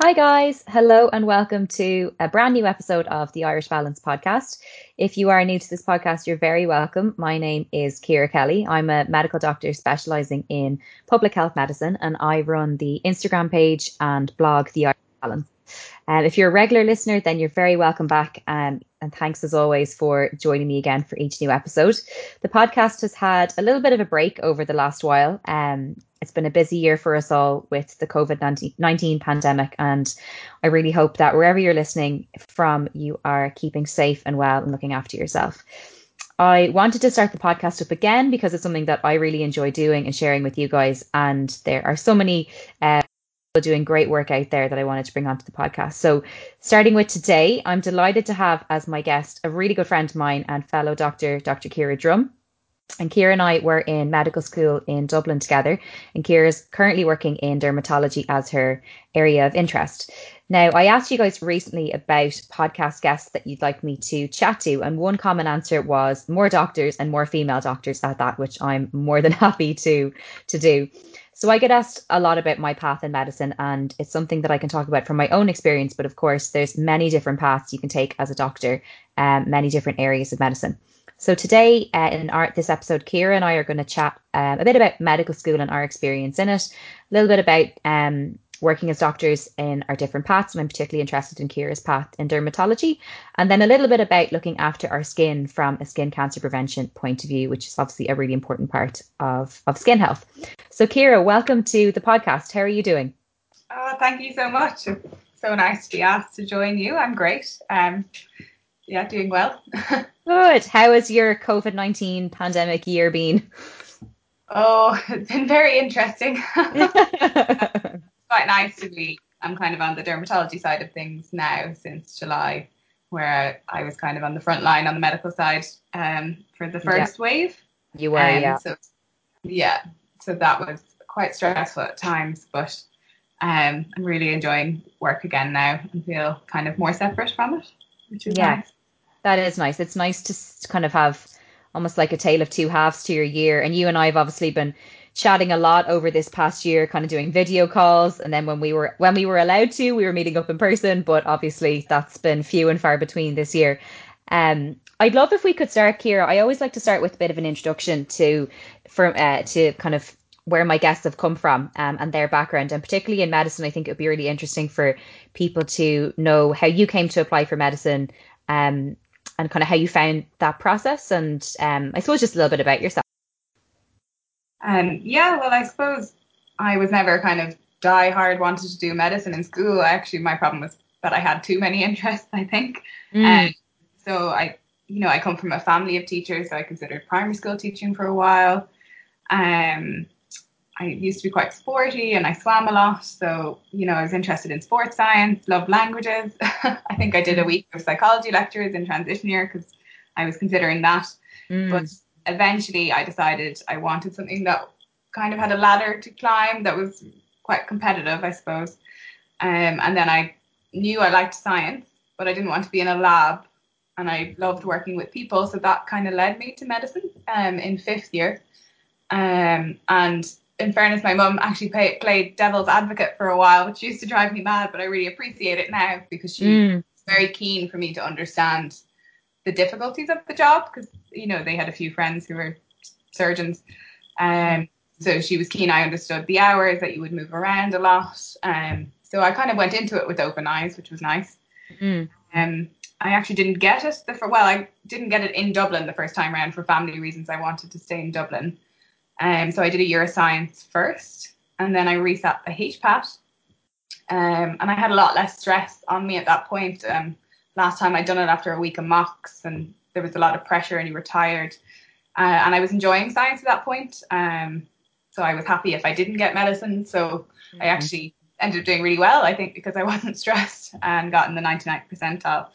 Hi, guys. Hello, and welcome to a brand new episode of the Irish Balance podcast. If you are new to this podcast, you're very welcome. My name is Ciara Kelly. I'm a medical doctor specializing in public health medicine, and I run the Instagram page and blog, The Irish Balance. Um, if you're a regular listener, then you're very welcome back. Um, and thanks as always for joining me again for each new episode. The podcast has had a little bit of a break over the last while. Um, it's been a busy year for us all with the COVID 19 pandemic. And I really hope that wherever you're listening from, you are keeping safe and well and looking after yourself. I wanted to start the podcast up again because it's something that I really enjoy doing and sharing with you guys. And there are so many uh, doing great work out there that I wanted to bring onto the podcast. So, starting with today, I'm delighted to have as my guest a really good friend of mine and fellow doctor, Dr. Ciara Drumm. And Ciara and I were in medical school in Dublin together, and Ciara is currently working in dermatology as her area of interest. Now, I asked you guys recently about podcast guests that you'd like me to chat to, and one common answer was more doctors and more female doctors at that, which I'm more than happy to to do. So I get asked a lot about my path in medicine, and it's something that I can talk about from my own experience. But of course, there's many different paths you can take as a doctor, um, many different areas of medicine. So today uh, in our this episode, Ciara and I are going to chat um, a bit about medical school and our experience in it, a little bit about um, working as doctors in our different paths. And I'm particularly interested in Ciara's path in dermatology, and then a little bit about looking after our skin from a skin cancer prevention point of view, which is obviously a really important part of of skin health. So Ciara, welcome to the podcast. How are you doing? Oh, thank you so much. So nice to be asked to join you. I'm great. Um, yeah, doing well. Good. How has your COVID 19 pandemic year been? Oh, it's been very interesting. nice to be. I'm kind of on the dermatology side of things now since July, where I was kind of on the front line on the medical side um, for the first yeah. wave. You were, um, yeah. So, yeah. So that was quite stressful at times, but um, I'm really enjoying work again now and feel kind of more separate from it, which is yeah. nice. That is nice. It's nice to kind of have almost like a tale of two halves to your year. And you and I have obviously been chatting a lot over this past year, kind of doing video calls. And then when we were when we were allowed to, we were meeting up in person. But obviously, that's been few and far between this year. Um, I'd love if we could start, Ciara. I always like to start with a bit of an introduction to, from uh, to kind of where my guests have come from um, and their background, and particularly in medicine, I think it would be really interesting for people to know how you came to apply for medicine, um, and kind of how you found that process, and um, I suppose just a little bit about yourself. Um, yeah, well, I suppose I was never kind of die hard wanted to do medicine in school. Actually, my problem was that I had too many interests. I think, Mm. um, so I, you know, I come from a family of teachers, so I considered primary school teaching for a while. Um, I used to be quite sporty and I swam a lot, so you know, I was interested in sports science, loved languages. I think I did a week of psychology lectures in transition year because I was considering that. Mm. But eventually, I decided I wanted something that kind of had a ladder to climb that was quite competitive, I suppose. Um, and then I knew I liked science, but I didn't want to be in a lab, and I loved working with people, so that kind of led me to medicine um, in fifth year. Um, and in fairness, my mum actually pay, played devil's advocate for a while, which used to drive me mad, but I really appreciate it now because she's Mm. very keen for me to understand the difficulties of the job because you know they had a few friends who were surgeons, um, so she was keen I understood the hours that you would move around a lot, um, so I kind of went into it with open eyes, which was nice. Mm. Um, I actually didn't get it the well, I didn't get it in Dublin the first time around for family reasons. I wanted to stay in Dublin. Um, so I did a year of science first, and then I resat the HPAT. Um, and I had a lot less stress on me at that point. Um, last time I'd done it after a week of mocks, and there was a lot of pressure, and you were tired. Uh, and I was enjoying science at that point. Um, so I was happy if I didn't get medicine. So I actually ended up doing really well, I think, because I wasn't stressed and got in the 99th percentile.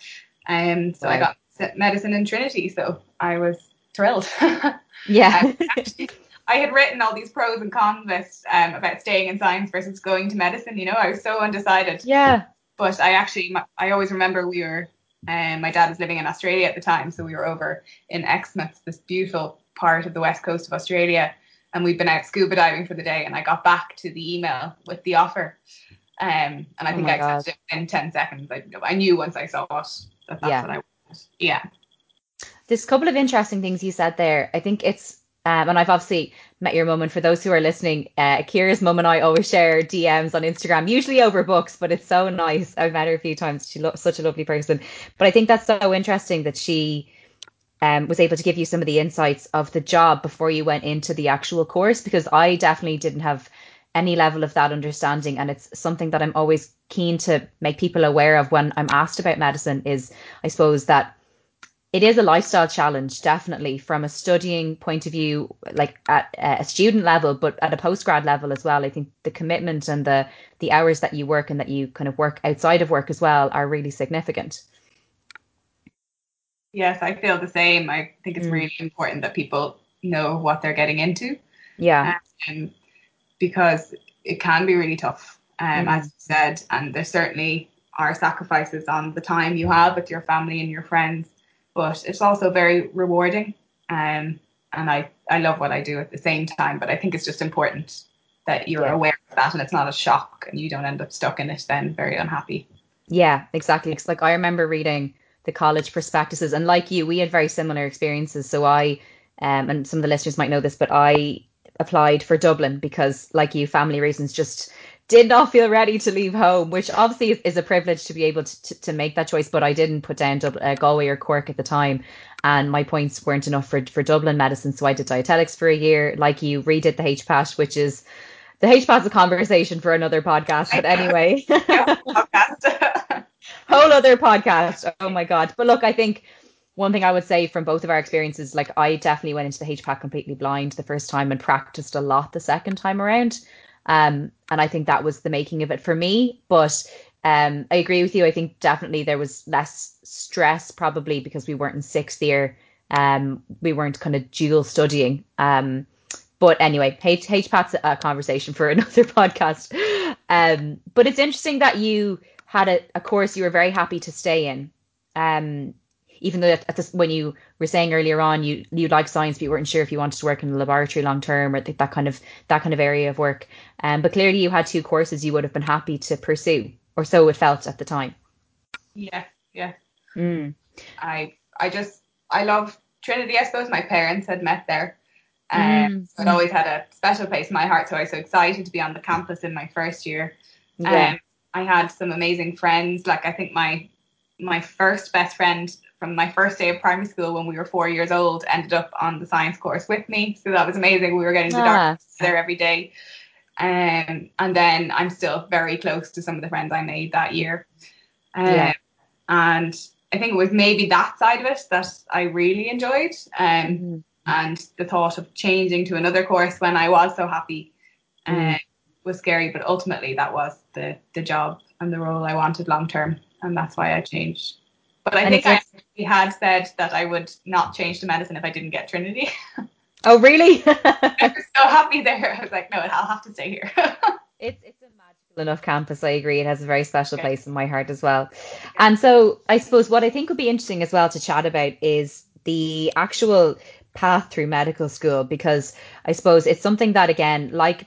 Um, so I got medicine in Trinity, so I was thrilled. Yeah. Actually, I had written all these pros and cons lists um, about staying in science versus going to medicine. You know, I was so undecided. yeah. But I actually, I always remember we were, um, my dad was living in Australia at the time, so we were over in Exmouth, this beautiful part of the west coast of Australia, and we'd been out scuba diving for the day. And I got back to the email with the offer, Um, and I Oh think I accepted it in 10 seconds. I, I knew once I saw it that that's Yeah. what I wanted. Yeah. There's a couple of interesting things you said there. I think it's, um, and I've obviously met your mum, and for those who are listening, uh, Ciara's mum and I always share DMs on Instagram, usually over books, but it's so nice. I've met her a few times. She's lo- such a lovely person. But I think that's so interesting that she um, was able to give you some of the insights of the job before you went into the actual course, because I definitely didn't have any level of that understanding. And it's something that I'm always keen to make people aware of when I'm asked about medicine is, I suppose, that it is a lifestyle challenge, definitely from a studying point of view, like at a student level, but at a postgrad level as well. I think the commitment and the the hours that you work and that you kind of work outside of work as well are really significant. Yes, I feel the same. I think it's Mm. really important that people know what they're getting into Yeah, um, because it can be really tough, um, Mm. as you said, and there certainly are sacrifices on the time you have with your family and your friends, but it's also very rewarding. Um, and I, I love what I do at the same time, but I think it's just important that you're Yeah. aware of that and it's not a shock and you don't end up stuck in it then very unhappy. yeah, exactly. It's like I remember reading the college prospectuses, and like you, we had very similar experiences. So I, um, and some of the listeners might know this, but I applied for Dublin because, like you, family reasons just did not feel ready to leave home, which obviously is, is a privilege to be able to, to, to make that choice. But I didn't put down Dub- uh, Galway or Cork at the time, and my points weren't enough for, for Dublin medicine. So I did dietetics for a year. Like you, redid the HPAT, which is the HPAT's a conversation for another podcast. But anyway, Podcast. whole other podcast. Oh my god! But look, I think one thing I would say from both of our experiences, like I definitely went into the HPAT completely blind the first time and practiced a lot the second time around. Um, and I think that was the making of it for me. But um, I agree with you. I think definitely there was less stress, probably because we weren't in sixth year. Um, we weren't kind of dual studying. Um, but anyway, H HPAT's a conversation for another podcast. Um, but it's interesting that you had a, a course you were very happy to stay in. Um, even though at this, when you were saying earlier on you you like science, but you weren't sure if you wanted to work in the laboratory long term or th- that kind of that kind of area of work. Um, but clearly you had two courses you would have been happy to pursue, or so it felt at the time. yeah, yeah. Mm. I I just I love Trinity. I suppose my parents had met there. Um, Mm. so it always had a special place in my heart. So I was so excited to be on the campus in my first year. Yeah. Um, I had some amazing friends. Like I think my my first best friend from my first day of primary school when we were four years old ended up on the science course with me. So that was amazing. We were getting the Ah. DART there every day. Um, and then I'm still very close to some of the friends I made that year. Um, Yeah. And I think it was maybe that side of it that I really enjoyed. Um, Mhm. and the thought of changing to another course when I was so happy uh, Mm. was scary. But ultimately, that was the the job and the role I wanted long term, and that's why I changed. But I And think I had said that I would not change to medicine if I didn't get Trinity. Oh really? I was so happy there. I was like, no, I'll have to stay here. It's it's a magical enough campus. I agree. It has a very special Yeah. place in my heart as well. And so I suppose what I think would be interesting as well to chat about is the actual path through medical school because I suppose it's something that again, like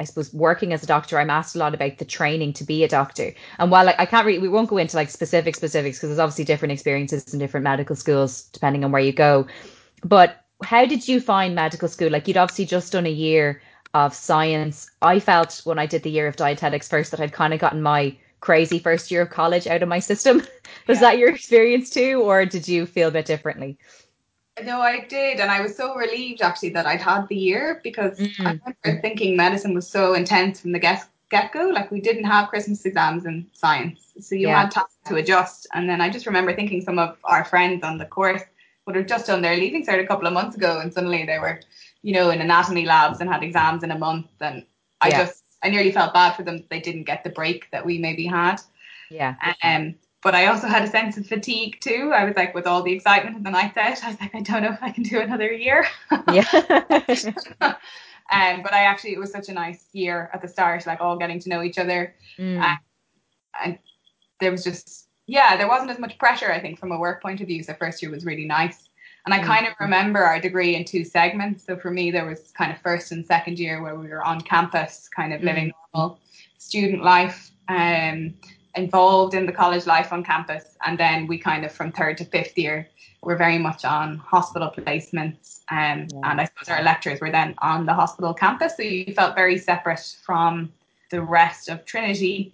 I suppose working as a doctor, I'm asked a lot about the training to be a doctor. And while like, I can't really, we won't go into like specific specifics because there's obviously different experiences in different medical schools depending on where you go. But how did you find medical school? Like you'd obviously just done a year of science. I felt when I did the year of dietetics first that I'd kind of gotten my crazy first year of college out of my system. Was Yeah. that your experience too, or did you feel a bit differently? No, I did, and I was so relieved actually that I'd had the year because I Mm. remember thinking medicine was so intense from the get get go. Like we didn't have Christmas exams in science, so you Yeah. had time to adjust. And then I just remember thinking some of our friends on the course would have just done their leaving cert a couple of months ago, and suddenly they were, you know, in anatomy labs and had exams in a month. And I Yeah. just I nearly felt bad for them that they didn't get the break that we maybe had. Yeah. Um, but I also had a sense of fatigue too. I was like, with all the excitement of the night out, I was like, I don't know if I can do another year. Yeah. um, but I actually, it was such a nice year at the start, like all getting to know each other. Mm. And there was just, yeah, there wasn't as much pressure, I think, from a work point of view. So first year was really nice. And I Mm. kind of remember our degree in two segments. So for me, there was kind of first and second year where we were on campus, kind of living normal student life. um, involved in the college life on campus. And then we kind of, from third to fifth year, were very much on hospital placements. Um, yeah. And I suppose our lectures were then on the hospital campus. So you felt very separate from the rest of Trinity.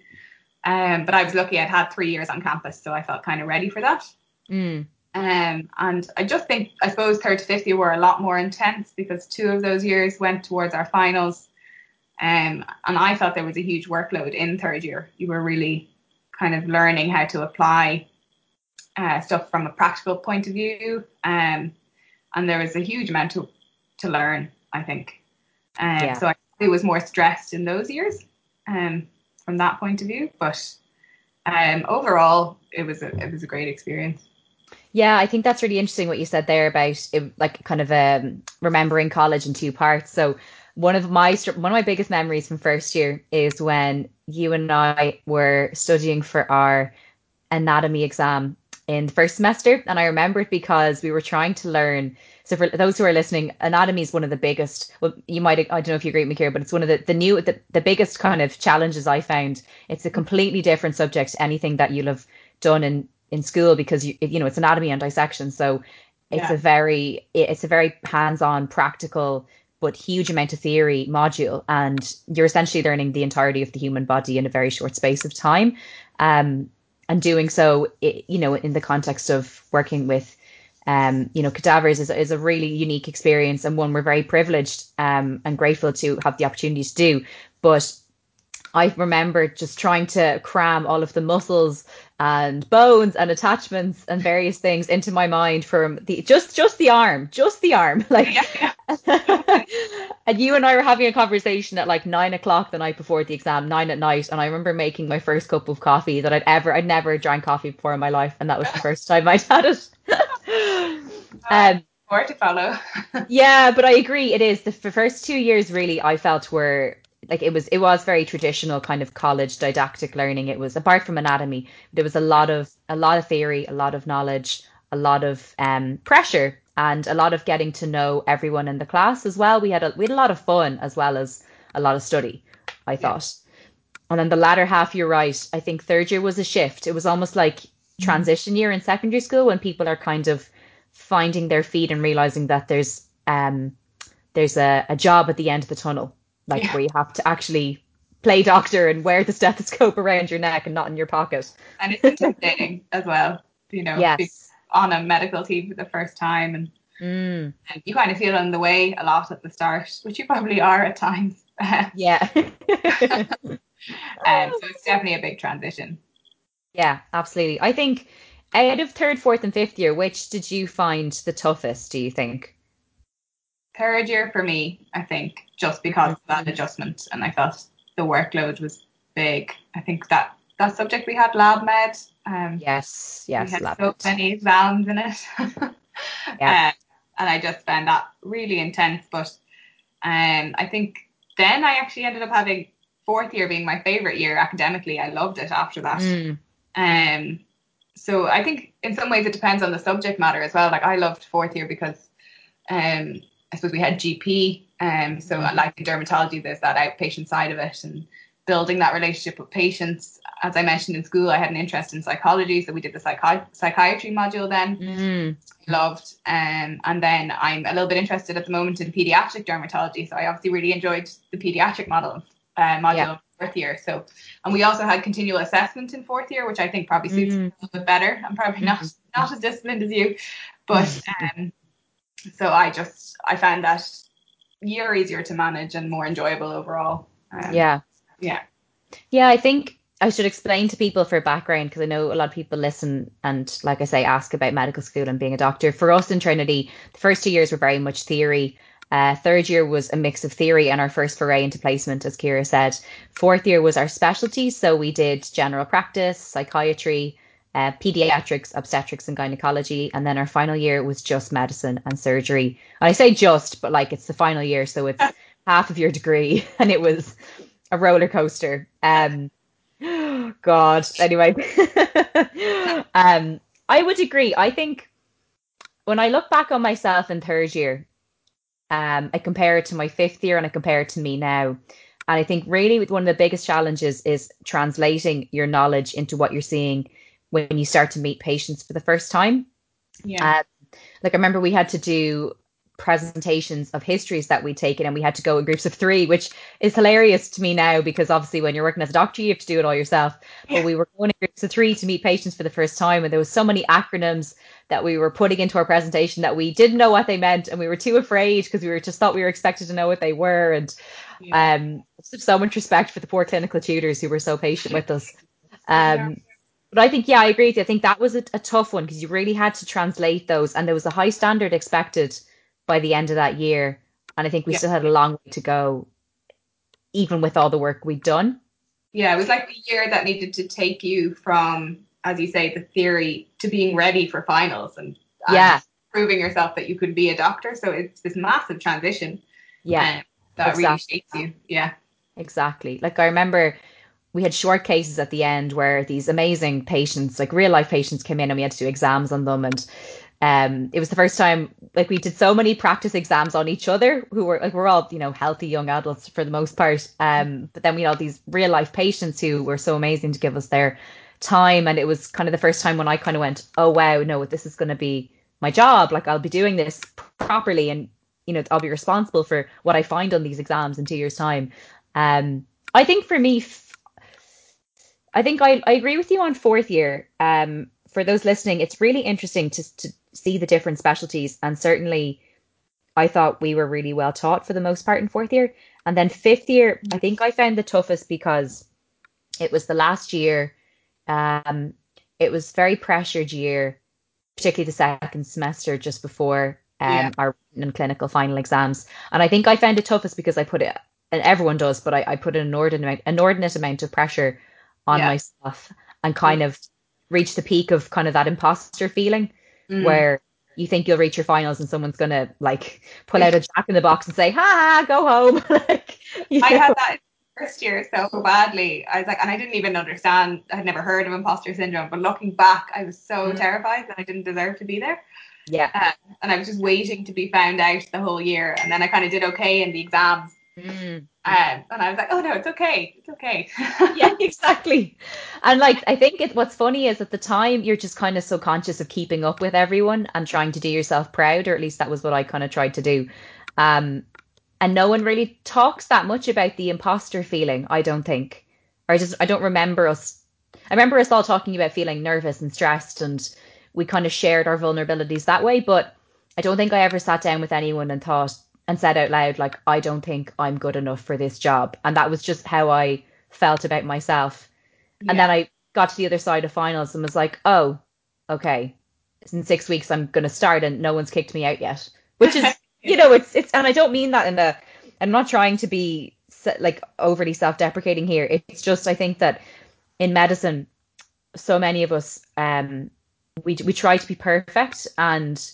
Um, but I was lucky I'd had three years on campus, so I felt kind of ready for that. Mm. Um, and I just think, I suppose, third to fifth year were a lot more intense because two of those years went towards our finals. Um, and I felt there was a huge workload in third year. You were really kind of learning how to apply uh, stuff from a practical point of view. Um, and there was a huge amount to, to learn, I think. Um, yeah. So I it was more stressed in those years um, from that point of view. But um, overall, it was a, it was a great experience. Yeah, I think that's really interesting what you said there about it, like kind of um, remembering college in two parts. So one of my one of my biggest memories from first year is when you and I were studying for our anatomy exam in the first semester, and I remember it because we were trying to learn. So for those who are listening, anatomy is one of the biggest. Well, you might I don't know if you agree with me here, but it's one of the the new the, the biggest kind of challenges I found. It's a completely different subject to anything that you'll have done in in school because you you know it's anatomy and dissection, so it's yeah. a very it's a very hands-on practical but huge amount of theory module and you're essentially learning the entirety of the human body in a very short space of time. Um, and doing so you know in the context of working with um, you know cadavers is, is a really unique experience and one we're very privileged um, and grateful to have the opportunity to do. But I remember just trying to cram all of the muscles and bones and attachments and various things into my mind from the just just the arm, just the arm. Like yeah. and you and I were having a conversation at like nine o'clock the night before the exam, nine at night, and I remember making my first cup of coffee that I'd ever I'd never drank coffee before in my life, and that was the first time I'd had it. um more to follow. yeah, but I agree. It is the, the first two years really I felt were like it was it was very traditional kind of college didactic learning. It was apart from anatomy there was a lot of a lot of theory a lot of knowledge a lot of um, pressure and a lot of getting to know everyone in the class as well. We had a we had a lot of fun as well as a lot of study i thought. Yeah. and then the latter half you're right i think third year was a shift. It was almost like mm-hmm. transition year in secondary school when people are kind of finding their feet and realizing that there's um there's a, a job at the end of the tunnel like yeah. where you have to actually play doctor and wear the stethoscope around your neck and not in your pocket. And it's intimidating as well, you know, yes. on a medical team for the first time and, mm. and you kind of feel on the way a lot at the start, which you probably are at times. yeah. um, so it's definitely a big transition. Yeah, absolutely. I think out of third, fourth, and fifth year, which did you find the toughest, do you think? Third year for me, I think, just because of that adjustment, and I felt the workload was big. I think that that subject we had lab med. Um, yes, yes, we had so med. many exams in it. yeah. Uh, and I just found that really intense. But um, I think then I actually ended up having fourth year being my favorite year academically. I loved it after that. Mm. Um, so I think in some ways it depends on the subject matter as well. Like I loved fourth year because um, I suppose we had GP, um, so mm-hmm. like in dermatology, there's that outpatient side of it and building that relationship with patients. As I mentioned in school, I had an interest in psychology, so we did the psychi- psychiatry module then. Mm-hmm. Loved, um, and then I'm a little bit interested at the moment in pediatric dermatology, so I obviously really enjoyed the pediatric model uh, module yeah. fourth year. So, and we also had continual assessment in fourth year, which I think probably suits mm-hmm. a little bit better. I'm probably not mm-hmm. not as disciplined as you, but um, so I just I found that year easier to manage and more enjoyable overall. Um, yeah. Yeah. Yeah, I think I should explain to people for background because I know a lot of people listen and, like I say, ask about medical school and being a doctor. For us in Trinity, the first two years were very much theory. Uh, third year was a mix of theory and our first foray into placement, as Ciara said. Fourth year was our specialty, so we did general practice, psychiatry, uh, pediatrics, obstetrics, and gynecology. And then our final year was just medicine and surgery. And I say just, but like it's the final year, so it's half of your degree, and it was a roller coaster. Um, God. Anyway, um, I would agree. I think when I look back on myself in third year, um, I compare it to my fifth year and I compare it to me now. And I think really one of the biggest challenges is translating your knowledge into what you're seeing when you start to meet patients for the first time. Yeah. Uh, like I remember we had to do presentations of histories that we'd taken and we had to go in groups of three, which is hilarious to me now because obviously when you're working as a doctor, you have to do it all yourself. Yeah. But we were going in groups of three to meet patients for the first time and there was so many acronyms that we were putting into our presentation that we didn't know what they meant and we were too afraid because we were just thought we were expected to know what they were and yeah. um so much respect for the poor clinical tutors who were so patient with us. Um yeah. But I think, yeah, I agree with you. I think that was a, a tough one because you really had to translate those, and there was a high standard expected by the end of that year. And I think we yeah. still had a long way to go, even with all the work we'd done. Yeah, it was like the year that needed to take you from, as you say, the theory to being ready for finals and, and yeah, proving yourself that you could be a doctor. So it's this massive transition. Yeah, um, that exactly. really shapes you. Yeah, exactly. Like I remember we had short cases at the end where these amazing patients, like real life patients, came in and we had to do exams on them. And um, it was the first time, like we did so many practice exams on each other who were like, we're all, you know, healthy young adults for the most part. Um, but then we had all these real life patients who were so amazing to give us their time. And it was kind of the first time when I kind of went, oh, wow, no, this is going to be my job. Like I'll be doing this properly and, you know, I'll be responsible for what I find on these exams in two years' time. Um, I think for me, I think I, I agree with you on fourth year. Um, for those listening, it's really interesting to, to see the different specialties. And certainly, I thought we were really well taught for the most part in fourth year. And then fifth year, I think I found the toughest because it was the last year. Um, it was very pressured year, particularly the second semester just before um, yeah. our clinical final exams. And I think I found it toughest because I put it, and everyone does, but I, I put an inordinate, inordinate amount of pressure on yeah. myself and kind of reach the peak of kind of that imposter feeling mm. where you think you'll reach your finals and someone's gonna like pull out a jack in the box and say, "Ha, go home." like, I had that first year so badly. I was like, and I didn't even understand. I'd never heard of imposter syndrome, but looking back, I was so mm. terrified that I didn't deserve to be there. Yeah. Uh, and I was just waiting to be found out the whole year, and then I kind of did okay in the exams, Mm. Um, and I was like, oh no, it's okay, it's okay. yeah, exactly. And like, I think it, what's funny is at the time you're just kind of so conscious of keeping up with everyone and trying to do yourself proud, or at least that was what I kind of tried to do. Um, and no one really talks that much about the imposter feeling. I don't think, or I just I don't remember us. I remember us all talking about feeling nervous and stressed, and we kind of shared our vulnerabilities that way. But I don't think I ever sat down with anyone and thought, and said out loud, like, I don't think I'm good enough for this job. And that was just how I felt about myself. Yeah. And then I got to the other side of finals and was like, oh, okay, in six weeks I'm going to start and no one's kicked me out yet. Which is, you know, it's, it's, and I don't mean that in a, I'm not trying to be like overly self deprecating here. It's just, I think that in medicine, so many of us, um, we, we try to be perfect and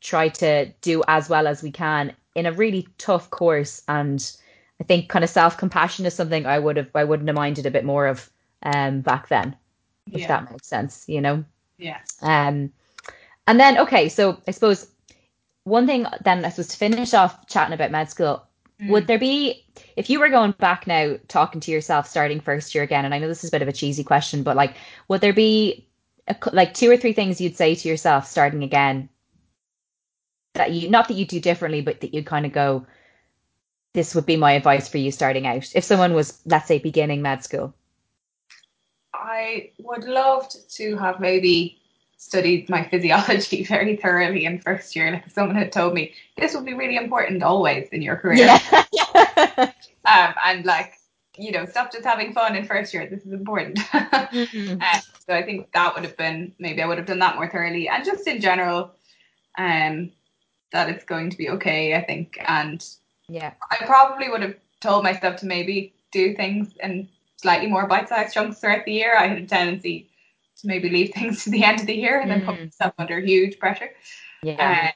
try to do as well as we can in a really tough course and I think kind of self compassion is something I would have I wouldn't have minded a bit more of um back then. If yeah. that makes sense, you know? Yeah. Um and then okay, so I suppose one thing then I suppose to finish off chatting about med school, mm. would there be if you were going back now talking to yourself starting first year again, and I know this is a bit of a cheesy question, but like would there be a, like two or three things you'd say to yourself starting again that you not that you do differently, but that you kind of go, this would be my advice for you starting out. If someone was, let's say, beginning med school. I would love to have maybe studied my physiology very thoroughly in first year. Like if someone had told me this would be really important always in your career. Yeah. um, and like, you know, stop just having fun in first year. This is important. mm-hmm. uh, so I think that would have been maybe I would have done that more thoroughly. And just in general, um, that it's going to be okay, I think. And yeah, I probably would have told myself to maybe do things in slightly more bite-sized chunks throughout the year. I had a tendency to maybe leave things to the end of the year and then put mm. myself under huge pressure. Yeah. Uh,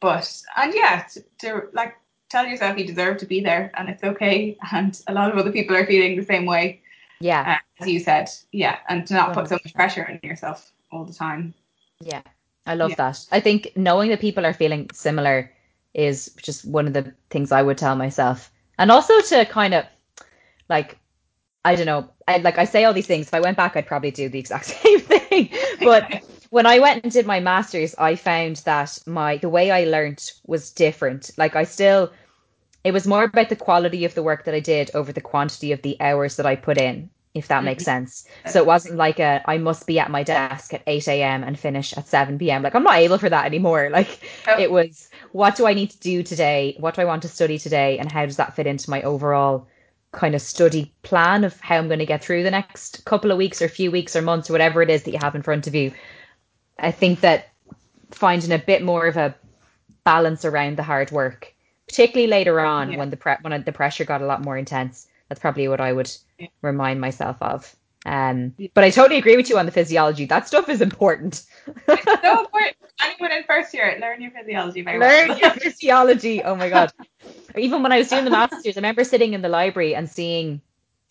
but and yeah, to, to, like tell yourself you deserve to be there and it's okay. And a lot of other people are feeling the same way. Yeah. Uh, as you said, yeah, and to not put so much pressure on yourself all the time. Yeah. I love yeah. that. I think knowing that people are feeling similar is just one of the things I would tell myself. and also to kind of like I don't know, I, like I say all these things. If I went back, I'd probably do the exact same thing. But when I went and did my masters, I found that my the way I learned was different. Like I still, it was more about the quality of the work that I did over the quantity of the hours that I put in if that makes mm-hmm. sense. So it wasn't like a I must be at my desk at 8 a.m. and finish at 7 p.m. Like I'm not able for that anymore. Like oh. it was what do I need to do today? What do I want to study today? And how does that fit into my overall kind of study plan of how I'm going to get through the next couple of weeks or few weeks or months or whatever it is that you have in front of you. I think that finding a bit more of a balance around the hard work, particularly later on yeah. when the pre- when the pressure got a lot more intense, that's probably what I would remind myself of. Um, but I totally agree with you on the physiology. That stuff is important. it's so important. Anyone in first year, learn your physiology. Very learn well. your physiology. Oh my god. Even when I was doing the masters, I remember sitting in the library and seeing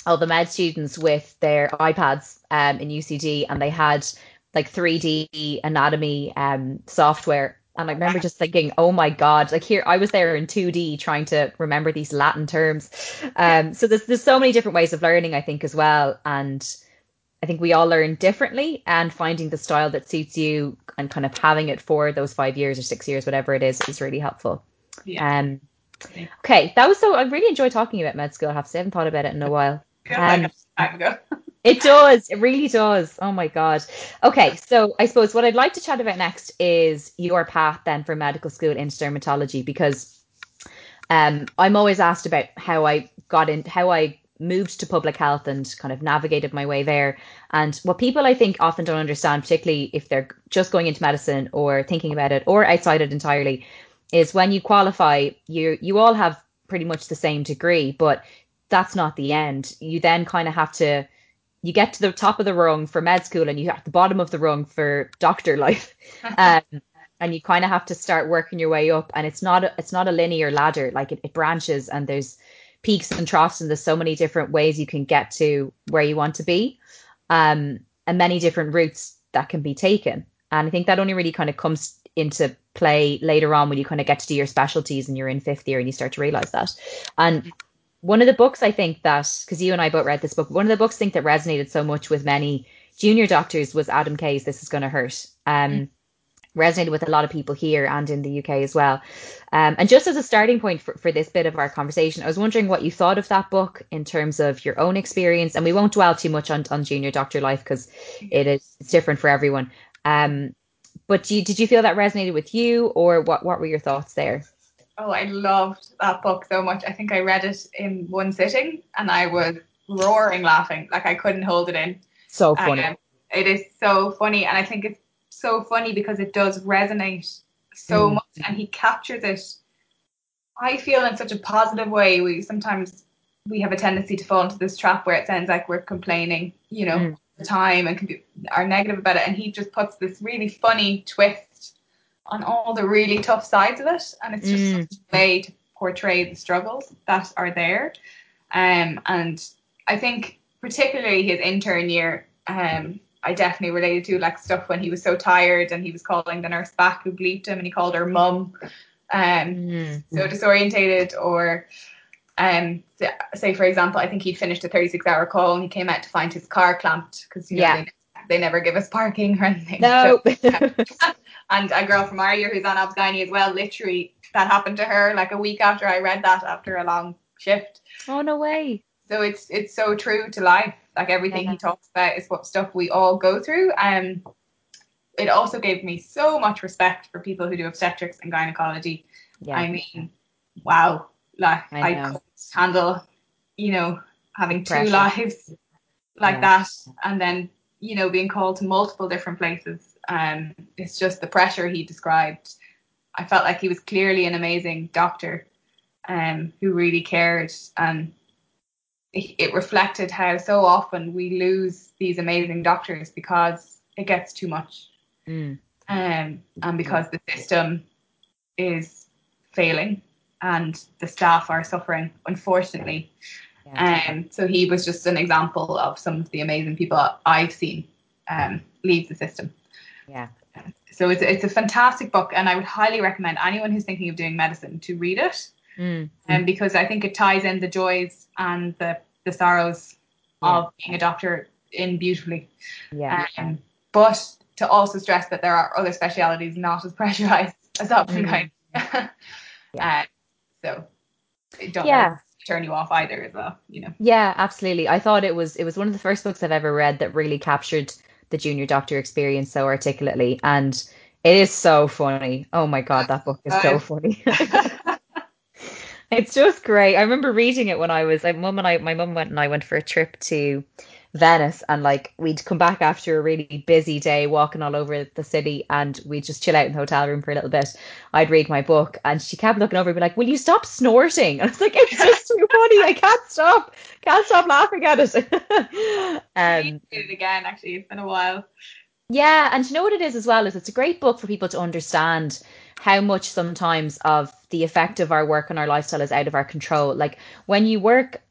all the med students with their iPads um, in UCD, and they had like 3D anatomy um, software and I remember just thinking, oh my God, like here, I was there in 2D trying to remember these Latin terms. Um, so there's, there's so many different ways of learning, I think, as well. And I think we all learn differently and finding the style that suits you and kind of having it for those five years or six years, whatever it is, is really helpful. Yeah. Um, okay, that was so, I really enjoyed talking about med school. I have to say, I haven't thought about it in a while. Um, time ago. It does. It really does. Oh my God. Okay. So I suppose what I'd like to chat about next is your path then for medical school into dermatology because um, I'm always asked about how I got in, how I moved to public health and kind of navigated my way there. And what people I think often don't understand, particularly if they're just going into medicine or thinking about it or outside it entirely, is when you qualify, you you all have pretty much the same degree, but that's not the end. You then kind of have to you get to the top of the rung for med school and you at the bottom of the rung for doctor life. Um, and you kind of have to start working your way up and it's not a, it's not a linear ladder. Like it, it branches and there's peaks and troughs and there's so many different ways you can get to where you want to be um, and many different routes that can be taken. And i think that only really kind of comes into play later on when you kind of get to do your specialties and you're in fifth year and you start to realize that. And one of the books I think that because you and I both read this book, one of the books I think that resonated so much with many junior doctors was Adam Kay's This Is Gonna Hurt. Um, mm. resonated with a lot of people here and in the UK as well. Um, and just as a starting point for, for this bit of our conversation, I was wondering what you thought of that book in terms of your own experience. And we won't dwell too much on, on junior doctor life because it is it's different for everyone. Um, but you, did you feel that resonated with you, or what? What were your thoughts there? Oh, I loved that book so much. I think I read it in one sitting and I was roaring laughing. Like I couldn't hold it in. So funny. Um, it is so funny. And I think it's so funny because it does resonate so mm. much and he captures it, I feel, in such a positive way. We sometimes we have a tendency to fall into this trap where it sounds like we're complaining, you know, mm. the time and can be, are negative about it. And he just puts this really funny twist on all the really tough sides of it, and it's just mm. such a way to portray the struggles that are there. Um, and I think particularly his intern year, um, I definitely related to like stuff when he was so tired and he was calling the nurse back who bleeped him and he called her mum, um, mm. so disorientated or. Um, say for example, I think he'd finished a 36 hour call and he came out to find his car clamped because you know, yeah. They, never give us parking or anything. No. So, and a girl from our year who's on Obs as well. Literally, that happened to her like a week after I read that after a long shift. Oh no way! So it's it's so true to life. Like everything yeah. he talks about is what stuff we all go through. Um, it also gave me so much respect for people who do obstetrics and gynecology. Yeah. I mean, wow, like I, I could handle, you know, having Pressure. two lives like yeah. that, and then you know being called to multiple different places um, it's just the pressure he described. I felt like he was clearly an amazing doctor um, who really cared. And it, it reflected how so often we lose these amazing doctors because it gets too much. Mm. Um, and because the system is failing and the staff are suffering, unfortunately. Yeah. Um, so he was just an example of some of the amazing people I've seen um, leave the system. Yeah. So it's it's a fantastic book, and I would highly recommend anyone who's thinking of doing medicine to read it. Mm. and because I think it ties in the joys and the the sorrows Yeah. of being a doctor in beautifully. Yeah. Um, but to also stress that there are other specialities not as pressurized as option Mhm. kind. Yeah. Uh, so don't Yeah. Turn you off either as well. Uh, you know. Yeah, absolutely. I thought it was it was one of the first books I've ever read that really captured the junior doctor experience so articulately, and it is so funny. Oh my god, that book is so funny. It's just great. I remember reading it when I was, my mum and I, my mum went and I went for a trip to Venice and like we'd come back after a really busy day walking all over the city and we'd just chill out in the hotel room for a little bit. I'd read my book and she kept looking over and be like, will you stop snorting? And I was like, it's just too funny. I can't stop. Can't stop laughing at it. Um, it again. Actually, it's been a while. yeah, and you know what it is as well is it's a great book for people to understand how much sometimes of the effect of our work and our lifestyle is out of our control. Like when you work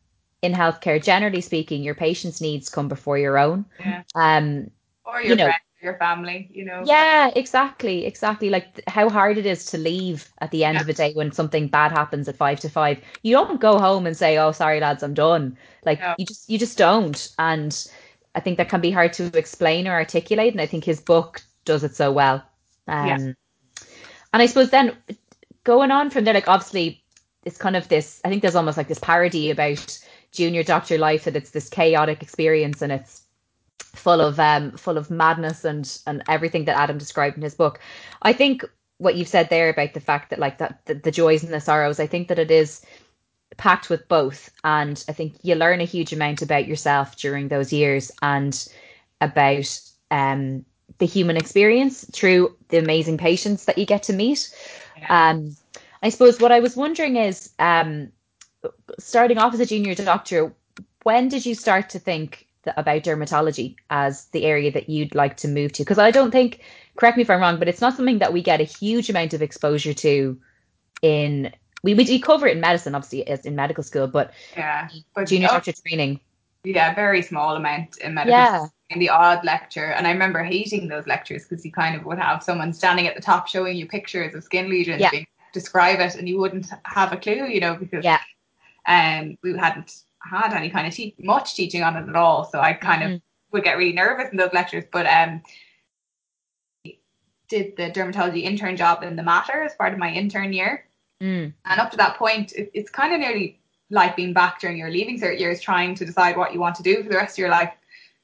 in healthcare, generally speaking, your patient's needs come before your own. Yeah. Um, Or You your know. friends, your family. You know. yeah, exactly, exactly. Like th- how hard it is to leave at the end Yeah. of a day when something bad happens at five to five. You don't go home and say, "Oh, sorry, lads, I'm done." Like No. you just you just don't. And I think that can be hard to explain or articulate. And I think his book does it so well. Um, Yeah. And I suppose then going on from there, like obviously it's kind of this. I think there's almost like this parody about junior doctor life that it's this chaotic experience and it's full of um full of madness and and everything that Adam described in his book. I think what you've said there about the fact that like that the, the joys and the sorrows, I think that it is packed with both and I think you learn a huge amount about yourself during those years and about um the human experience through the amazing patients that you get to meet. Yeah. Um, I suppose what I was wondering is, um, starting off as a junior doctor, when did you start to think th- about dermatology as the area that you'd like to move to? Because I don't think, correct me if I'm wrong, but it's not something that we get a huge amount of exposure to in. We, we do cover it in medicine, obviously, as in medical school, but yeah. But junior doctor training. yeah, very small amount in medical Yeah. in the odd lecture. And I remember hating those lectures because you kind of would have someone standing at the top showing you pictures of skin lesions, Yeah. being, describe it, and you wouldn't have a clue, you know, because Yeah. Um, we hadn't had any kind of te- much teaching on it at all. So I kind of Mhm. would get really nervous in those lectures. But um, did the dermatology intern job in the Mater as part of my intern year. Mm. And up to that point, it, it's kind of nearly like being back during your leaving cert years, trying to decide what you want to do for the rest of your life.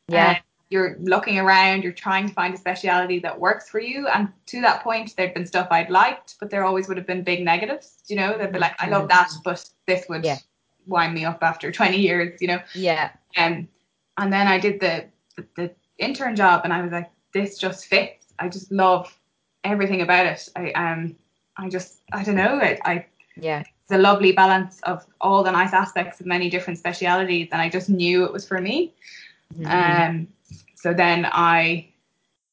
Yeah. Uh, you're looking around, you're trying to find a speciality that works for you. And to that point, there'd been stuff I'd liked, but there always would have been big negatives. You know, they'd be like, I love that, but this would Yeah. Wind me up after 20 years, you know. Yeah. Um, and then I did the, the, the intern job, and I was like, this just fits. I just love everything about it. I um, I just, I don't know, I, I Yeah. it's a lovely balance of all the nice aspects of many different specialities, and I just knew it was for me. Mhm. Um, so then I,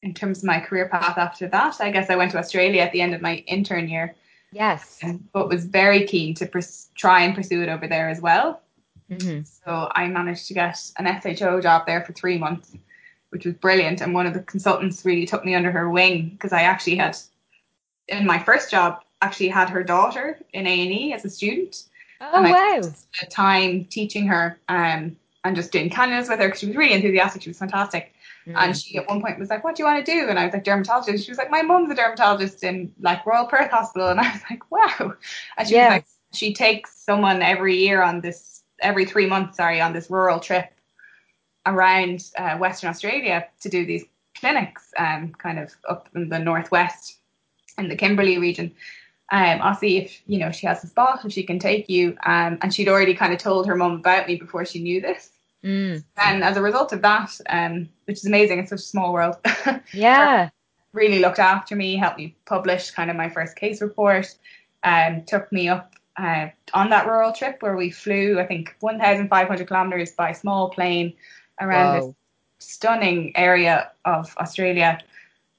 in terms of my career path after that, I guess I went to Australia at the end of my intern year, yes. but was very keen to pers- try and pursue it over there as well. hmm So I managed to get an SHO job there for three months, which was brilliant. And one of the consultants really took me under her wing because I actually had, in my first job, actually had her daughter in A and E as a student. Oh And I- wow. Time teaching her um, and just doing candidates with her because she was really enthusiastic. She was fantastic. Mm. And she at one point was like, "What do you want to do?" And I was like, "Dermatologist." She was like, "My mum's a dermatologist in like Royal Perth Hospital," and I was like, "Wow." And she Yeah. was like, she takes someone every year on this, every three months, sorry, on this rural trip around uh, Western Australia to do these clinics, um, kind of up in the northwest, in the Kimberley region. Um, I'll see if you know she has a spot, if she can take you. Um, and she'd already kind of told her mum about me before she knew this. Mm. And as a result of that, um, which is amazing, it's such a small world, Yeah. really looked after me, helped me publish kind of my first case report, um, took me up uh, on that rural trip where we flew, I think, 1,500 kilometers by small plane around this stunning area of Australia.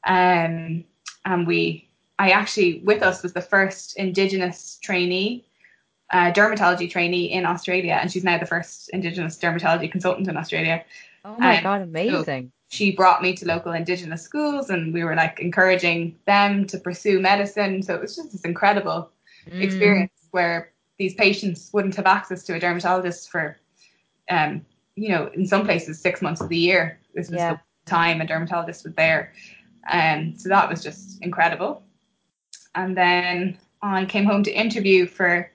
Um, and we, I actually, with us was the first Indigenous trainee, uh, dermatology trainee in Australia, and she's now the first Indigenous dermatology consultant in Australia. Oh my Um, god, amazing. She brought me to local Indigenous schools, and we were like encouraging them to pursue medicine. So it was just this incredible Mm. experience where these patients wouldn't have access to a dermatologist for, um, you know, in some places six months of the year. This was Yeah. the time a dermatologist was there. Um, so that was just incredible. And then I came home to interview for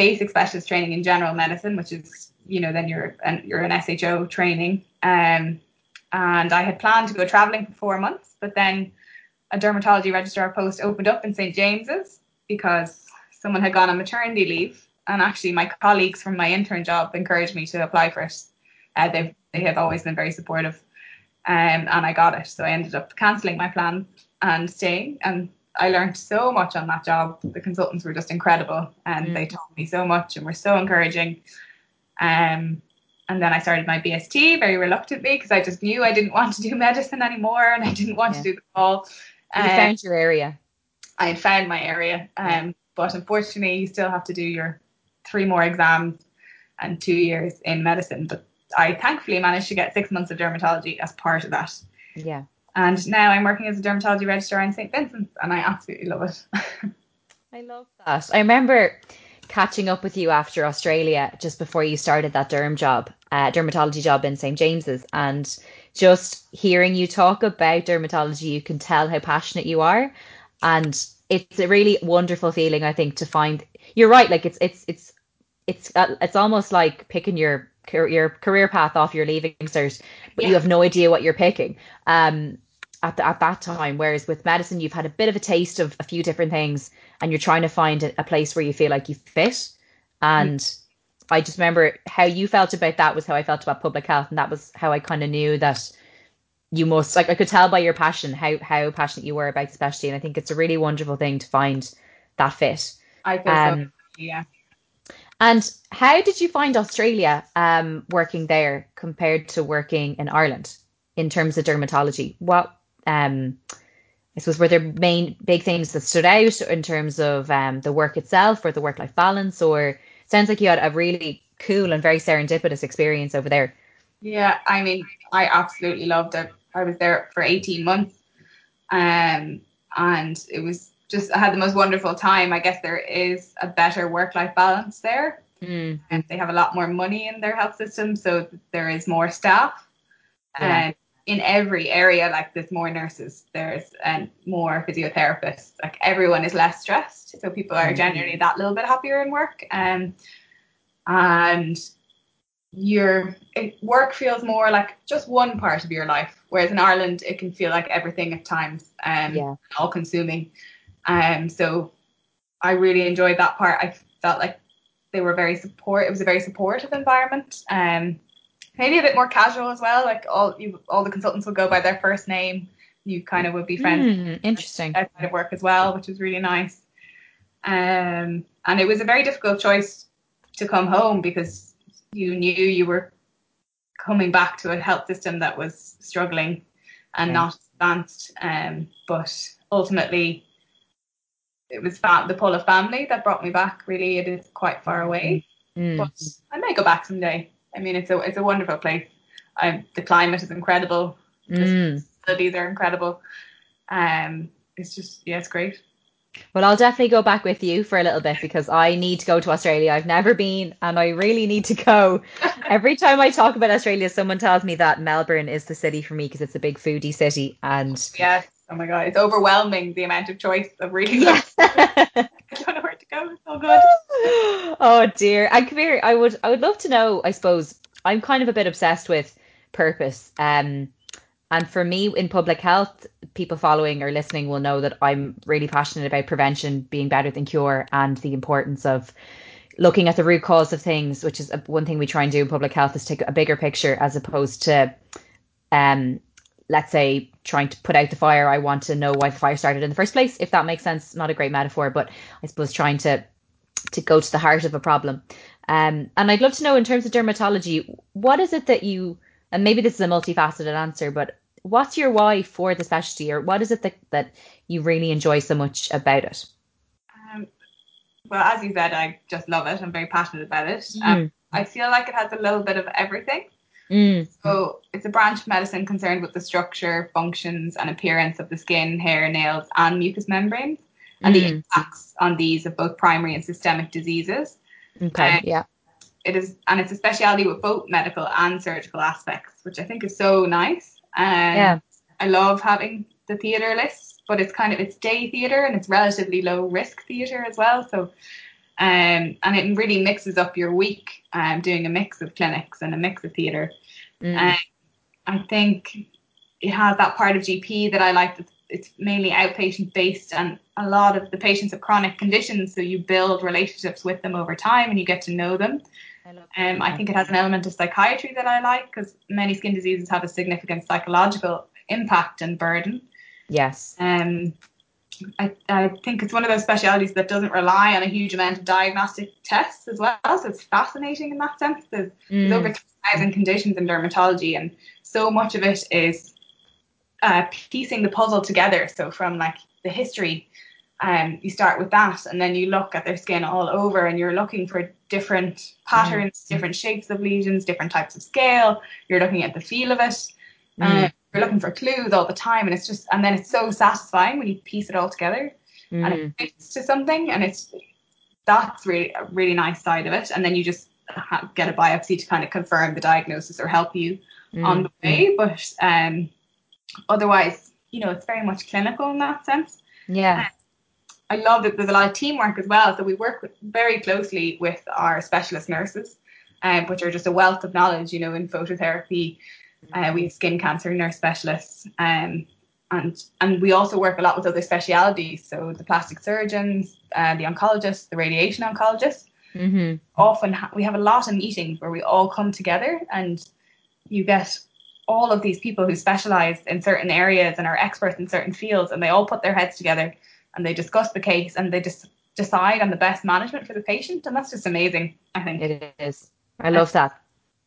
basic specialist training in general medicine, which is, you know, then you're an, you're an SHO training. Um, and I had planned to go traveling for four months, but then a dermatology registrar post opened up in St. James's because someone had gone on maternity leave. And actually, my colleagues from my intern job encouraged me to apply for it. Uh, they they have always been very supportive, um, and I got it. So I ended up cancelling my plan and staying. And I learned so much on that job. The consultants were just incredible, and Mm. they taught me so much and were so encouraging. Um, and then I started my BST very reluctantly because I just knew I didn't want to do medicine anymore, and I didn't want Yeah. to do the all. You Um, found your area. I had found my area. Um, but unfortunately, you still have to do your three more exams and two years in medicine. But I thankfully managed to get six months of dermatology as part of that. Yeah. And now I'm working as a dermatology registrar in St. Vincent's, and I absolutely love it. I love that. I remember catching up with you after Australia just before you started that derm job, uh, dermatology job in St. James's, and just hearing you talk about dermatology, you can tell how passionate you are, and it's a really wonderful feeling. I think to find you're right. Like it's it's it's it's uh, it's almost like picking your your career path off your leaving cert, but you have no idea what you're picking. Um, at the, at that time, whereas with medicine, you've had a bit of a taste of a few different things, and you're trying to find a, a place where you feel like you fit. And I just remember how you felt about that was how I felt about public health, and that was how I kind of knew that you must like I could tell by your passion how how passionate you were about the specialty, and I think it's a really wonderful thing to find that fit. I feel Um, so yeah. And how did you find Australia um, working there compared to working in Ireland in terms of dermatology? What um, I suppose were there main big things that stood out in terms of um, the work itself or the work life balance? Or sounds like you had a really cool and very serendipitous experience over there. Yeah, I mean, I absolutely loved it. I was there for 18 months. Um, and it was just, I had the most wonderful time. I guess there is a better work life balance there. Mm, And they have a lot more money in their health system, so there is more staff. Yeah. And in every area, like there's more nurses, there's and more physiotherapists. Like everyone is less stressed, so people are Mhm. generally that little bit happier in work. Um, and your it, work feels more like just one part of your life, whereas in Ireland it can feel like everything at times, um, Yeah. all consuming. Um, so I really enjoyed that part. I felt like they were very support. It was a very supportive environment. Um, maybe a bit more casual as well. Like all you, all the consultants would go by their first name. You kind of would be friends Mm, interesting. outside of work as well, which was really nice. Um, and it was a very difficult choice to come home because you knew you were coming back to a health system that was struggling and Yeah. not advanced. Um, but ultimately, it was fa- the pull of family that brought me back. Really, it is quite far away, Mm, but I may go back someday. I mean, it's a it's a wonderful place. I, the climate is incredible. mm. Facilities are incredible. Um, it's just yeah, it's great. Well, I'll definitely go back with you for a little bit because I need to go to Australia. I've never been and I really need to go. Every time I talk about Australia, someone tells me that Melbourne is the city for me because it's a big foodie city. And Yes. Oh my god, it's overwhelming the amount of choice of really yes. I don't know where to go. It's so good. Oh dear. And come here, I would I would love to know, I suppose, I'm kind of a bit obsessed with purpose. Um and for me in public health, people following or listening will know that I'm really passionate about prevention being better than cure and the importance of looking at the root cause of things, which is one thing we try and do in public health is take a bigger picture as opposed to, um, let's say, trying to put out the fire. I want to know why the fire started in the first place, if that makes sense. Not a great metaphor, but I suppose trying to to go to the heart of a problem. Um, and I'd love to know in terms of dermatology, what is it that you, and maybe this is a multifaceted answer, but what's your why for the specialty, or what is it that, that you really enjoy so much about it? Um, well, as you said, I just love it. I'm very passionate about it. Um, I feel like it has a little bit of everything. Mm, So it's a branch of medicine concerned with the structure, functions, and appearance of the skin, hair, nails, and mucous membranes, and the Mm. impacts on these of both primary and systemic diseases. Okay. Um, yeah. It is, and it's a specialty with both medical and surgical aspects, which I think is so nice. Um, Yeah. I love having the theatre list, but it's kind of it's day theatre and it's relatively low risk theatre as well. So, um, and it really mixes up your week, um, doing a mix of clinics and a mix of theatre. Mm. Um, I think it has that part of GP that I like. That it's mainly outpatient based, and a lot of the patients have chronic conditions, so you build relationships with them over time and you get to know them. I Um, I think it has an element of psychiatry that I like because many skin diseases have a significant psychological impact and burden. Yes. Um, I, I think it's one of those specialities that doesn't rely on a huge amount of diagnostic tests as well. So it's fascinating in that sense. There's, there's Mm. over 3,000 conditions in dermatology, and so much of it is uh, piecing the puzzle together. So from like the history, um, you start with that, and then you look at their skin all over, and you're looking for different patterns, different shapes of lesions, different types of scale. You're looking at the feel of it. Mm. Um, you're looking for clues all the time, and it's just, and then it's so satisfying when you piece it all together and Mm. it fits to something, and it's that's really a really nice side of it. And then you just ha- get a biopsy to kind of confirm the diagnosis or help you on Mm. the way. But um, otherwise, you know, it's very much clinical in that sense. Yeah. I love that there's a lot of teamwork as well. So we work with, very closely with our specialist nurses, um, which are just a wealth of knowledge, you know, in phototherapy. Uh, we have skin cancer nurse specialists, um, and and we also work a lot with other specialities. So the plastic surgeons, uh, the oncologists, the radiation oncologists. Mm-hmm. Often ha- we have a lot of meetings where we all come together, and you get all of these people who specialize in certain areas and are experts in certain fields, and they all put their heads together and they discuss the case and they just decide on the best management for the patient, and that's just amazing. I think. It is. I love that.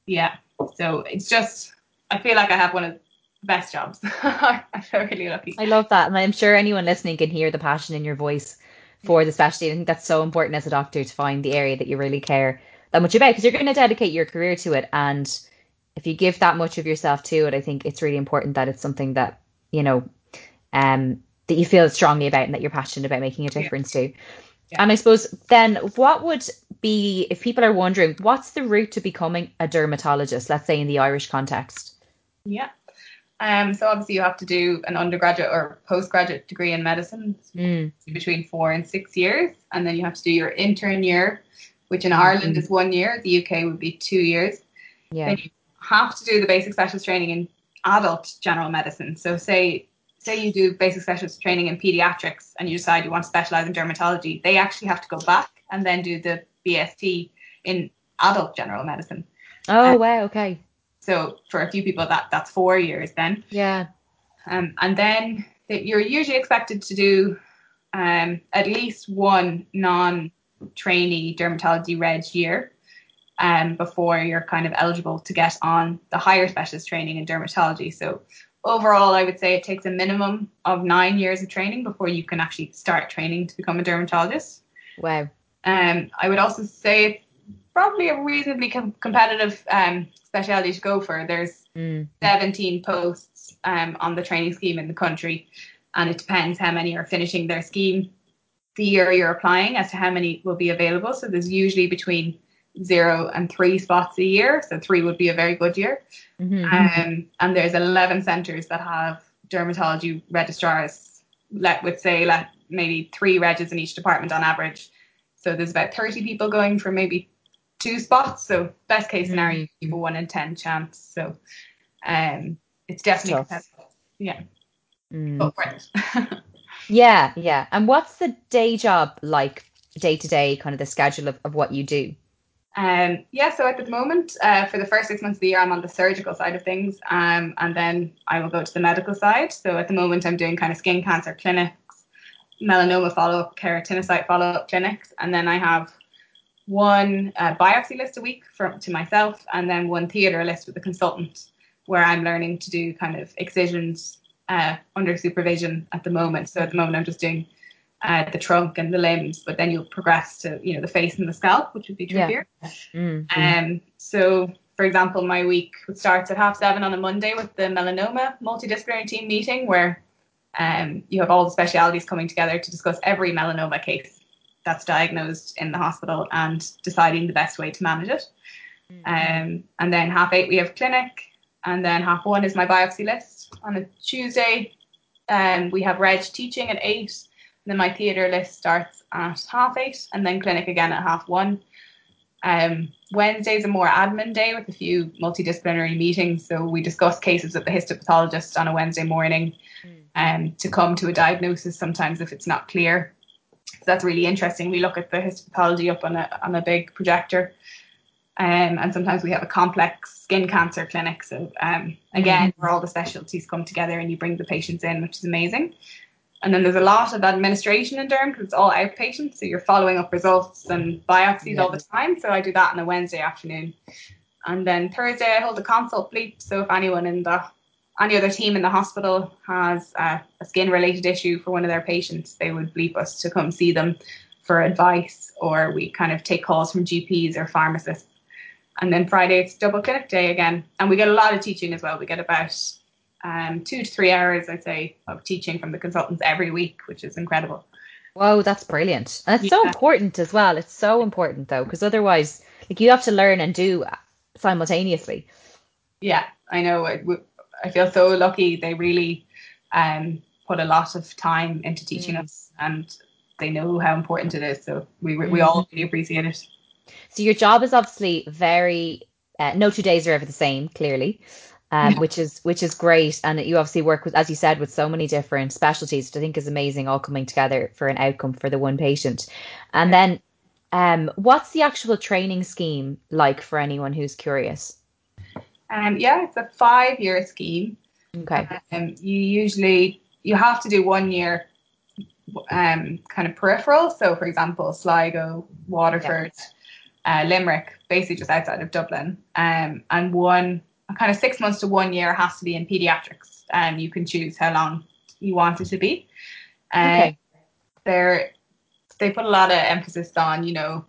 Yeah. So it's just, I feel like I have one of the best jobs. I feel really lucky. I love that. And I'm sure anyone listening can hear the passion in your voice for the specialty. I think that's so important as a doctor to find the area that you really care that much about because you're going to dedicate your career to it. And if you give that much of yourself to it, I think it's really important that it's something that, you know, um, that you feel strongly about and that you're passionate about making a Yeah. difference to. Yeah. And I suppose then what would be, if people are wondering, what's the route to becoming a dermatologist, let's say in the Irish context? Yeah. Um, so obviously you have to do an undergraduate or postgraduate degree in medicine Mm, between four and six years, and then you have to do your intern year, which in. Ireland is one year. The UK would be two years. yeah. Then you have to do the basic specialist training in adult general medicine. So say say you do basic specialist training in pediatrics and you decide you want to specialize in dermatology, they actually have to go back and then do the BST in adult general medicine. Oh, wow. Okay. So for a few people that that's four years then. Yeah. Um, and then you're usually expected to do um, at least one non-trainee dermatology reg year um, before you're kind of eligible to get on the higher specialist training in dermatology. So overall, I would say it takes a minimum of nine years of training before you can actually start training to become a dermatologist. Wow. Um, I would also say it's probably a reasonably com- competitive um, specialty to go for. There's Mm. 17 posts um, on the training scheme in the country, and it depends how many are finishing their scheme the year you're applying as to how many will be available. So there's usually between zero and three spots a year. So three would be a very good year. Mhm. Um, and there's 11 centres that have dermatology registrars, let would say let maybe three regs in each department on average. So there's about 30 people going for maybe two spots. So best case scenario, Mhm. you have a one in 10 chance. So um, it's definitely Tough. competitive. Yeah, Mm. go for it. Yeah, yeah. And what's the day job like, day to day, kind of the schedule of, of what you do? Um, yeah, so at the moment, uh, for the first six months of the year, I'm on the surgical side of things, um, and then I will go to the medical side. So at the moment, I'm doing kind of skin cancer clinics, melanoma follow up, keratinocyte follow up clinics, and then I have one uh, biopsy list a week to myself, and then one theatre list with a consultant, where I'm learning to do kind of excisions uh, under supervision at the moment. So at the moment, I'm just doing uh, the trunk and the limbs, but then you'll progress to you know the face and the scalp, which would be Yeah. trickier. Mm. Um, so, for example, my week starts at half seven on a Monday with the melanoma multidisciplinary team meeting, where um, you have all the specialities coming together to discuss every melanoma case. that's diagnosed in the hospital and deciding the best way to manage it. Um, and then half eight we have clinic, and then half one is my biopsy list. On a Tuesday, um, we have reg teaching at eight, then my theatre list starts at half eight, and then clinic again at half one. Um, Wednesday's a more admin day with a few multidisciplinary meetings. So we discuss cases with the histopathologist on a Wednesday morning um, to come to a diagnosis sometimes if it's not clear. So that's really interesting. We look at the histopathology up on a, on a big projector. Um, and sometimes we have a complex skin cancer clinic. So um, again, mm-hmm. where all the specialties come together and you bring the patients in, which is amazing. And then there's a lot of administration in Derm because it's all outpatient. So you're following up results and biopsies yeah. all the time. So I do that on a Wednesday afternoon. And then Thursday I hold a consult bleep. So if anyone in the any other team in the hospital has uh, a skin related issue for one of their patients, they would bleep us to come see them for advice, or we kind of take calls from GPs or pharmacists. And then Friday it's double clinic day again, and we get a lot of teaching as well. We get about um, two to three hours, I'd say, of teaching from the consultants every week, which is incredible. Whoa, that's brilliant. And it's yeah. so important as well. It's so important though, because otherwise, like you have to learn and do simultaneously. Yeah, I know. I, I feel so lucky. They really um, put a lot of time into teaching mm. us, and they know how important it is. So we we mm. all really appreciate it. So your job is obviously very. Uh, no two days are ever the same, clearly um, which is which is great. And you obviously work with, as you said, with so many different specialties, which I think is amazing, all coming together for an outcome for the one patient. And then, um, what's the actual training scheme like for anyone who's curious? Um, yeah, it's a five-year scheme. Okay. Um, you usually you have to do one year um, kind of peripheral. So, for example, Sligo, Waterford, yeah. uh, Limerick, basically just outside of Dublin, um, and one kind of six months to one year has to be in pediatrics, and you can choose how long you want it to be. Um, okay. They're, they put a lot of emphasis on, you know,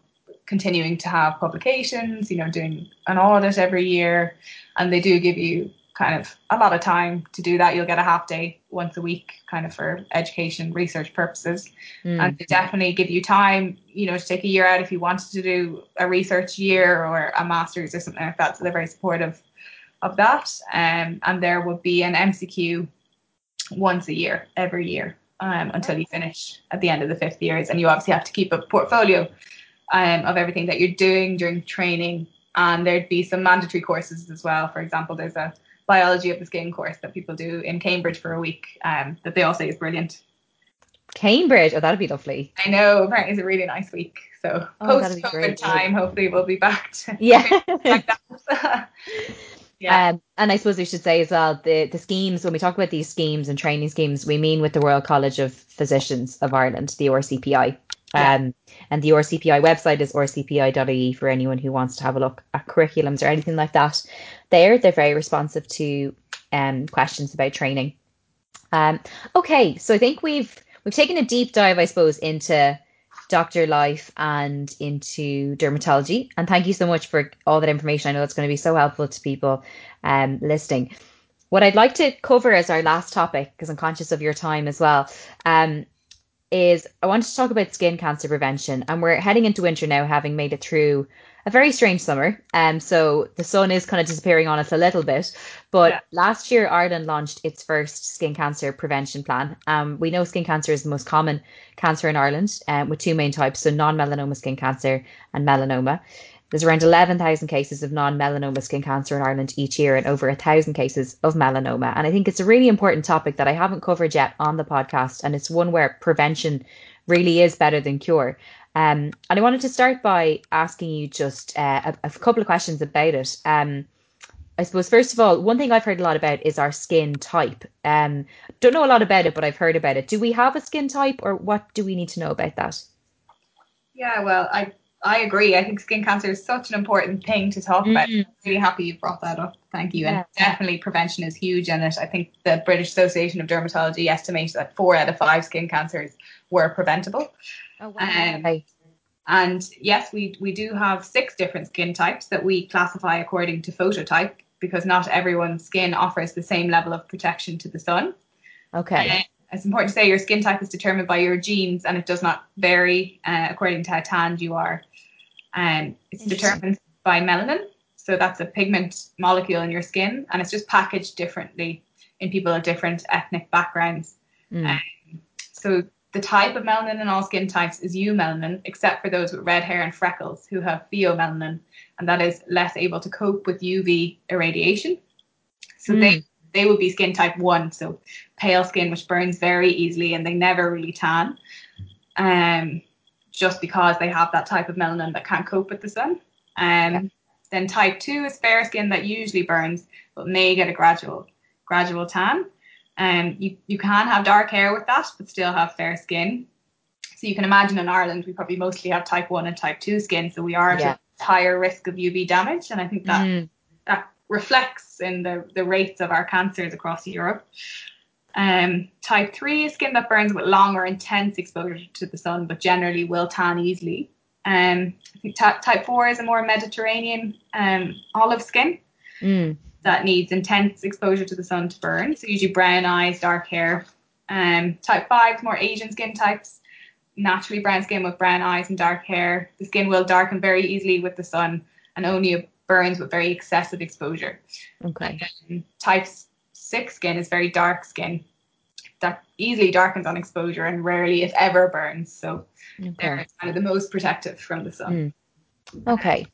continuing to have publications, you know, doing an audit every year, and they do give you kind of a lot of time to do that. You'll get a half day once a week, kind of for education research purposes, mm. and they definitely give you time, you know, to take a year out if you wanted to do a research year or a master's or something like that. So they're very supportive of that. Um, and there would be an MCQ once a year, every year, um, until you finish at the end of the fifth years. And you obviously have to keep a portfolio um, of everything that you're doing during training. And there'd be some mandatory courses as well. For example, there's a biology of the skin course that people do in Cambridge for a week um, that they all say is brilliant. Cambridge, oh, that'd be lovely. I know, apparently it's a really nice week. So oh, post COVID time, hopefully we'll be back to yeah. like Yeah. Um, and I suppose we should say as well the the schemes when we talk about these schemes and training schemes, we mean with the Royal College of Physicians of Ireland, the RCPI. Yeah. Um, and the RCPI website is rcpi.ie for anyone who wants to have a look at curriculums or anything like that. There, they're very responsive to um, questions about training. Um, okay, so I think we've we've taken a deep dive, I suppose, into doctor life and into dermatology. And thank you so much for all that information. I know it's going to be so helpful to people um, listening. What I'd like to cover as our last topic, because I'm conscious of your time as well, um, is I wanted to talk about skin cancer prevention. And we're heading into winter now, having made it through a very strange summer. Um, so the sun is kind of disappearing on us a little bit. But yeah. last year, Ireland launched its first skin cancer prevention plan. Um, we know skin cancer is the most common cancer in Ireland, um, with two main types, so non-melanoma skin cancer and melanoma. There's around 11,000 cases of non-melanoma skin cancer in Ireland each year and over 1,000 cases of melanoma. And I think it's a really important topic that I haven't covered yet on the podcast. And it's one where prevention really is better than cure. Um, and I wanted to start by asking you just uh, a, a, couple of questions about it. Um, I suppose first of all, one thing I've heard a lot about is our skin type. Um, don't know a lot about it, but I've heard about it. Do we have a skin type, or what do we need to know about that? Yeah, well, I I agree. I think skin cancer is such an important thing to talk about. Mm. I'm really happy you brought that up. Thank you. Yeah. And definitely prevention is huge in it. I think the British Association of Dermatology estimates that four out of five skin cancers were preventable. Oh, wow. Um, and yes, we, we do have six different skin types that we classify according to phototype because not everyone's skin offers the same level of protection to the sun. Okay. Uh, it's important to say your skin type is determined by your genes and it does not vary uh, according to how tanned you are. And um, it's determined by melanin. So that's a pigment molecule in your skin and it's just packaged differently in people of different ethnic backgrounds. Mm. Um, so the type of melanin in all skin types is eumelanin, except for those with red hair and freckles who have pheomelanin, and that is less able to cope with UV irradiation. So mm. they they would be skin type one, so pale skin which burns very easily and they never really tan. Um, just because they have that type of melanin that can't cope with the sun. Um, yeah. Then type two is fair skin that usually burns but may get a gradual gradual tan. Um, you, you can have dark hair with that, but still have fair skin. So you can imagine in Ireland, we probably mostly have type 1 and type 2 skin, so we are at yeah. a higher risk of UV damage. And I think that mm. that reflects in the, the rates of our cancers across Europe. Um, type 3 is skin that burns with long or intense exposure to the sun, but generally will tan easily. Um, t- type 4 is a more Mediterranean um, olive skin. Mm that needs intense exposure to the sun to burn. So usually brown eyes, dark hair. Um, type five, more Asian skin types, naturally brown skin with brown eyes and dark hair. The skin will darken very easily with the sun and only burns with very excessive exposure. Okay. type six skin is very dark skin that easily darkens on exposure and rarely, if ever, burns. So okay. they're kind of the most protective from the sun. Mm. Okay.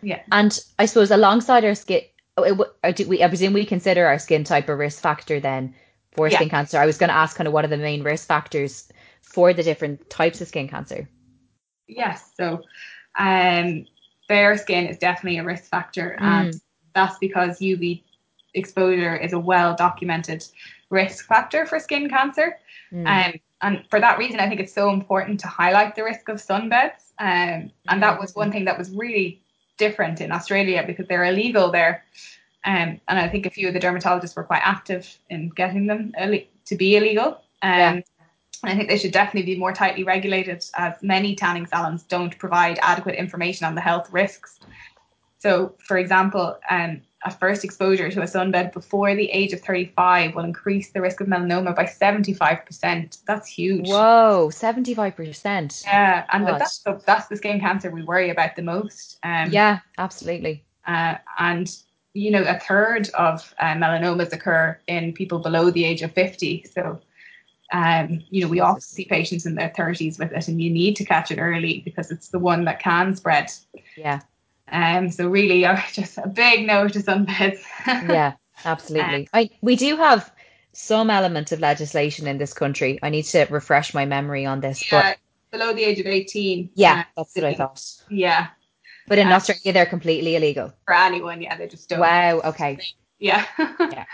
Yeah. And I suppose alongside our skin, do we, I presume we consider our skin type a risk factor then for yeah. skin cancer. I was going to ask kind of what are the main risk factors for the different types of skin cancer. Yes, so um, fair skin is definitely a risk factor, mm. and that's because UV exposure is a well documented risk factor for skin cancer. Mm. Um, and for that reason, I think it's so important to highlight the risk of sunbeds. Um, and that was one thing that was really different in Australia because they're illegal there. Um, and I think a few of the dermatologists were quite active in getting them to be illegal. Um, yeah. And I think they should definitely be more tightly regulated as many tanning salons don't provide adequate information on the health risks. So, for example, um, a first exposure to a sunbed before the age of 35 will increase the risk of melanoma by 75%. That's huge. Whoa, 75%. Yeah, and that's, the, that's the skin cancer we worry about the most. Um, yeah, absolutely. Uh, and, you know, a third of uh, melanomas occur in people below the age of 50. So, um, you know, we often see patients in their 30s with it, and you need to catch it early because it's the one that can spread. Yeah. Um, so really, uh, just a big no to sunbeds. yeah, absolutely. Um, I we do have some element of legislation in this country. I need to refresh my memory on this. Yeah, but below the age of eighteen. Yeah, uh, that's what I thought. Yeah. But in uh, Australia, they're completely illegal. For anyone, yeah, they just don't. Wow. Okay. Yeah. yeah.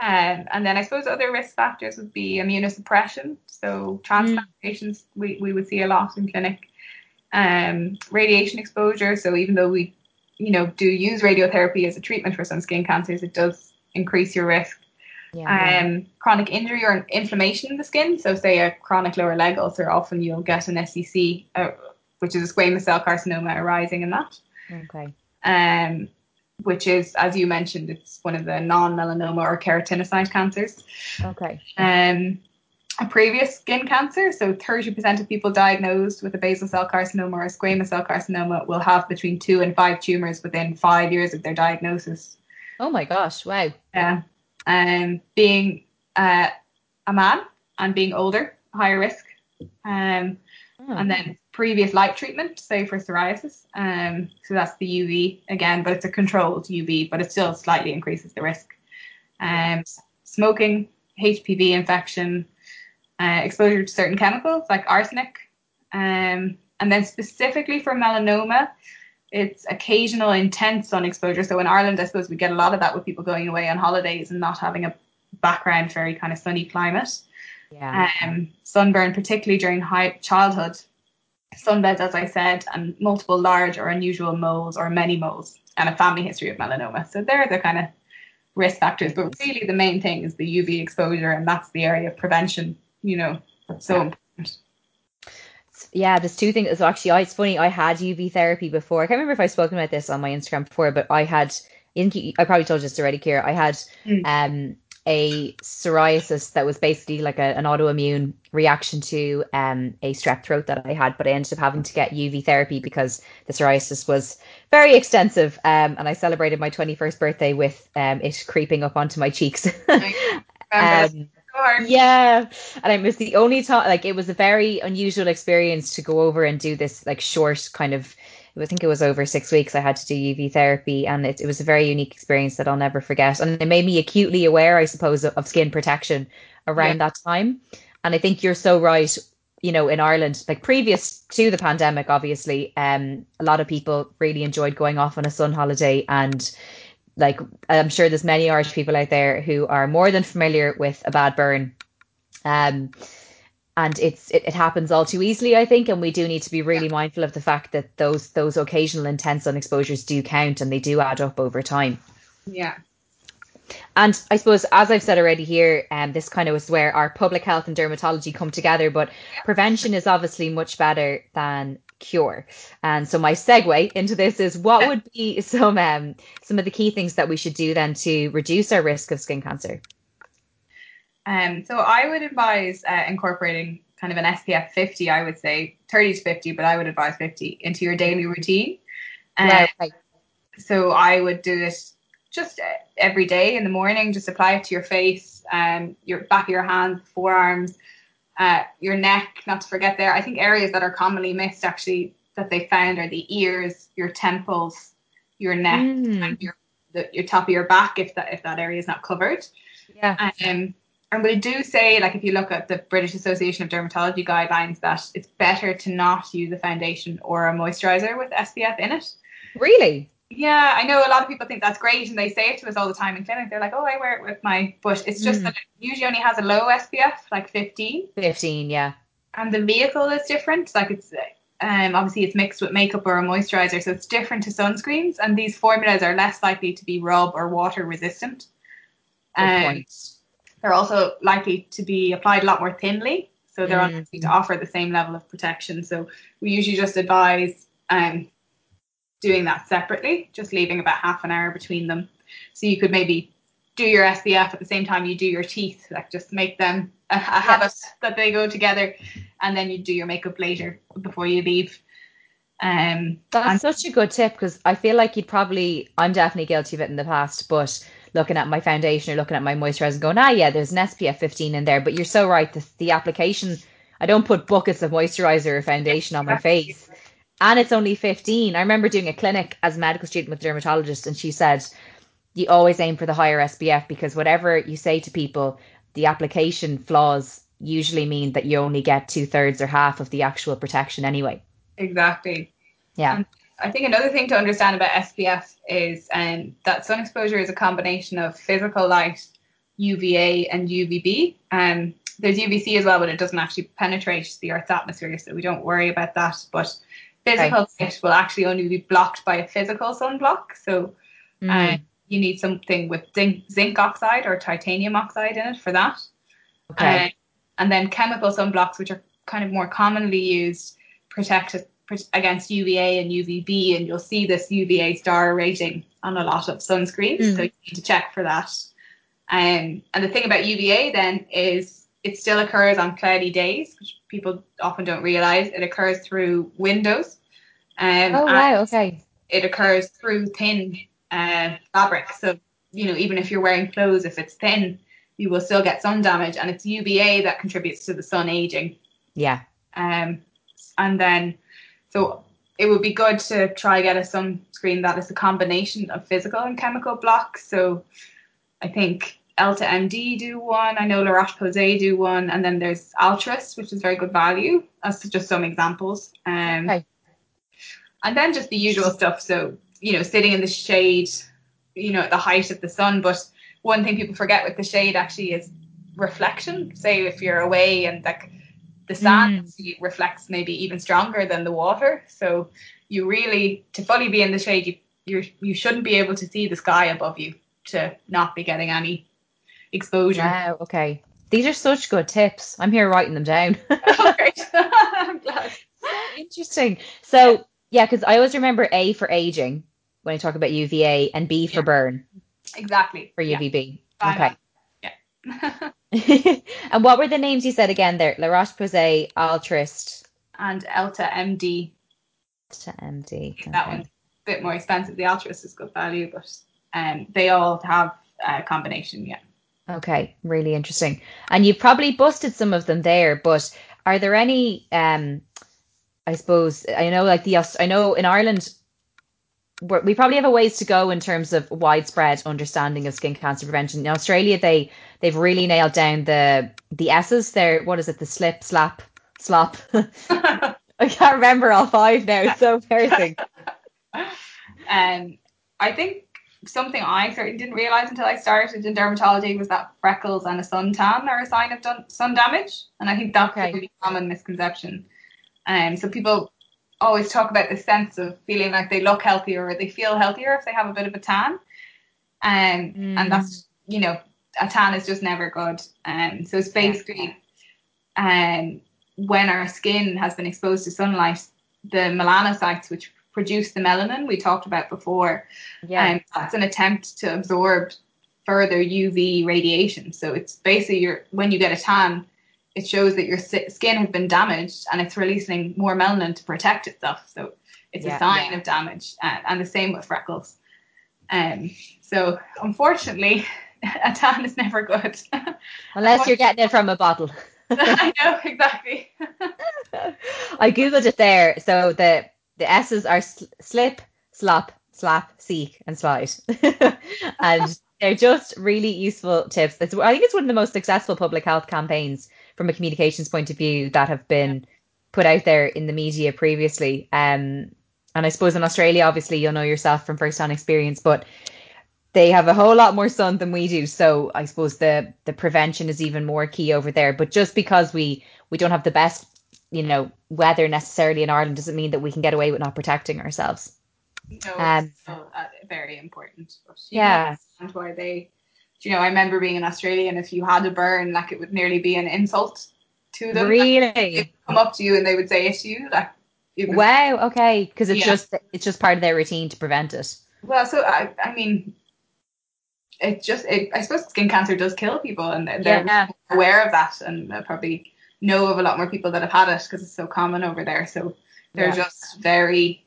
Um, and then I suppose other risk factors would be immunosuppression. So transplant mm. patients we, we would see a lot in clinic um, radiation exposure. So even though we, you know, do use radiotherapy as a treatment for some skin cancers, it does increase your risk. Yeah, um, yeah. Chronic injury or inflammation in the skin. So say a chronic lower leg ulcer, often you'll get an SCC, uh, which is a squamous cell carcinoma arising in that. Okay. Um, which is, as you mentioned, it's one of the non-melanoma or keratinocyte cancers. Okay. Um, a previous skin cancer. So 30% of people diagnosed with a basal cell carcinoma or a squamous cell carcinoma will have between two and five tumors within five years of their diagnosis. Oh my gosh! Wow. Yeah. Um, being uh, a man and being older, higher risk. Um, oh. and then previous light treatment, say for psoriasis. Um, so that's the UV again, but it's a controlled UV, but it still slightly increases the risk. Um, smoking, HPV infection, uh, exposure to certain chemicals like arsenic. Um, and then specifically for melanoma, it's occasional intense sun exposure. So in Ireland, I suppose we get a lot of that with people going away on holidays and not having a background very kind of sunny climate. Yeah. Um, sunburn, particularly during high childhood, sunbeds, as I said, and multiple large or unusual moles or many moles, and a family history of melanoma. So they're the kind of risk factors. But really, the main thing is the UV exposure, and that's the area of prevention you know, so yeah. important. Yeah, there's two things. So actually, I, it's funny. I had UV therapy before. I can't remember if I've spoken about this on my Instagram before, but I had. I probably told you this already, Ciara. I had mm. um a psoriasis that was basically like a, an autoimmune reaction to um, a strep throat that I had, but I ended up having to get UV therapy because the psoriasis was very extensive. Um, and I celebrated my 21st birthday with um, it creeping up onto my cheeks. um, yeah, and it was the only time. Like, it was a very unusual experience to go over and do this like short kind of I think it was over six weeks I had to do UV therapy, and it, it was a very unique experience that I'll never forget. And it made me acutely aware, I suppose, of, of skin protection around yeah. that time. And I think you're so right. You know, in Ireland, like previous to the pandemic, obviously, um, a lot of people really enjoyed going off on a sun holiday and like I'm sure there's many Irish people out there who are more than familiar with a bad burn. Um, and it's it, it, happens all too easily, I think, and we do need to be really yeah. mindful of the fact that those those occasional intense sun exposures do count and they do add up over time. Yeah. And I suppose, as I've said already here, um, this kind of is where our public health and dermatology come together. But prevention is obviously much better than cure. And so my segue into this is what would be some um, some of the key things that we should do then to reduce our risk of skin cancer? Um, so I would advise uh, incorporating kind of an SPF 50, I would say 30 to 50, but I would advise 50 into your daily routine. Um, right. So I would do it just every day in the morning, just apply it to your face, um, your back of your hands, forearms, uh, your neck, not to forget there. I think areas that are commonly missed actually that they found are the ears, your temples, your neck, mm. and your the, your top of your back if that if that area is not covered. Yeah. Um, and we do say, like, if you look at the British Association of Dermatology guidelines, that it's better to not use a foundation or a moisturizer with SPF in it. Really? Yeah, I know a lot of people think that's great, and they say it to us all the time in clinic. They're like, "Oh, I wear it with my," but it's just mm. that it usually only has a low SPF, like 15. 15, yeah. And the vehicle is different. Like it's um, obviously it's mixed with makeup or a moisturizer, so it's different to sunscreens. And these formulas are less likely to be rub or water resistant. Good um, they're also likely to be applied a lot more thinly, so they're mm. unlikely to offer the same level of protection. So we usually just advise um, doing that separately, just leaving about half an hour between them. So you could maybe do your SPF at the same time you do your teeth, like just make them a, a habit that they go together, and then you do your makeup later before you leave. Um, That's and- such a good tip because I feel like you'd probably, I'm definitely guilty of it in the past, but looking at my foundation or looking at my moisturizer and going, ah, yeah, there's an SPF 15 in there. But you're so right. The, the application, I don't put buckets of moisturizer or foundation on my face. And it's only 15. I remember doing a clinic as a medical student with a dermatologist, and she said, you always aim for the higher SPF because whatever you say to people, the application flaws usually mean that you only get two thirds or half of the actual protection anyway. Exactly. Yeah. And I think another thing to understand about SPF is um, that sun exposure is a combination of physical light, UVA, and UVB. Um, there's UVC as well, but it doesn't actually penetrate the Earth's atmosphere, so we don't worry about that. But physical right. light will actually only be blocked by a physical sunblock. So mm. uh, you need something with zinc, zinc, oxide or titanium oxide in it for that. Okay. Uh, and then chemical sunblocks, which are kind of more commonly used, protect against UVA and UVB, and you'll see this UVA star rating on a lot of sunscreens. Mm. So you need to check for that. Um, and the thing about UVA then is it still occurs on cloudy days, which people often don't realize. It occurs through windows. Um, oh wow! Okay. It occurs through thin uh, fabric. So you know, even if you're wearing clothes, if it's thin, you will still get sun damage, and it's UVA that contributes to the sun aging. Yeah. Um, and then so it would be good to try get a sunscreen that is a combination of physical and chemical blocks. So I think Elta MD do one. I know La Roche Posay do one, and then there's Altruist, which is very good value. That's just some examples. Um, okay. And then just the usual stuff. So you know, sitting in the shade, you know, at the height of the sun. But one thing people forget with the shade actually is reflection. Say if you're away and like the sand mm. reflects maybe even stronger than the water. So you really, to fully be in the shade, you you you shouldn't be able to see the sky above you to not be getting any exposure. Wow. Okay. These are such good tips. I'm here writing them down. oh, great. I'm glad. So interesting. So yeah, because I always remember A for aging when I talk about UVA and B for yeah. burn. Exactly. For UVB. Yeah. Okay. Yeah. and what were the names you said again there? La Roche Posay, Altruist, and Elta MD. Elta MD. Okay. That one's a bit more expensive. The Altruist is good value, but um, they all have a combination, yeah. Okay, really interesting. And you've probably busted some of them there, but are there any? Um, I suppose I know, like the I know in Ireland, we probably have a ways to go in terms of widespread understanding of skin cancer prevention. In Australia, they they've really nailed down the the S's. There, what is it? The slip, slap, slop. I can't remember all five now. It's so embarrassing. um, I think something I certainly didn't realize until I started in dermatology was that freckles and a suntan are a sign of dun- sun damage, and I think that's okay. a really common misconception. Um, so people always talk about the sense of feeling like they look healthier or they feel healthier if they have a bit of a tan, um, mm. and that's you know a tan is just never good. Um, so it's basically um, when our skin has been exposed to sunlight, the melanocytes, which produce the melanin we talked about before. Yeah. And that's an attempt to absorb further UV radiation. So it's basically your when you get a tan, it shows that your skin has been damaged and it's releasing more melanin to protect itself. So it's yeah, a sign yeah. of damage, and, and, the same with freckles. Um, so unfortunately, a tan is never good unless you're getting it from a bottle. I know exactly. I googled it there. So the the S's are sl- slip, slop, slap, seek, and slide. and they're just really useful tips. It's, I think it's one of the most successful public health campaigns from a communications point of view that have been put out there in the media previously. Um, and I suppose in Australia, obviously, you'll know yourself from first-hand experience, but they have a whole lot more sun than we do. So I suppose the the prevention is even more key over there. But just because we we don't have the best you know weather necessarily in Ireland doesn't mean that we can get away with not protecting ourselves. No, um, so, uh, very important. But yeah, and why they, you know, I remember being in Australia, and if you had a burn, like it would nearly be an insult to them. Really, like, come up to you and they would say it to you. Like, was, wow, okay, because it's yeah. just it's just part of their routine to prevent it. Well, so I, I mean, it just, it, I suppose skin cancer does kill people, and they're yeah. aware of that, and probably know of a lot more people that have had it because it's so common over there. So they're yeah. just very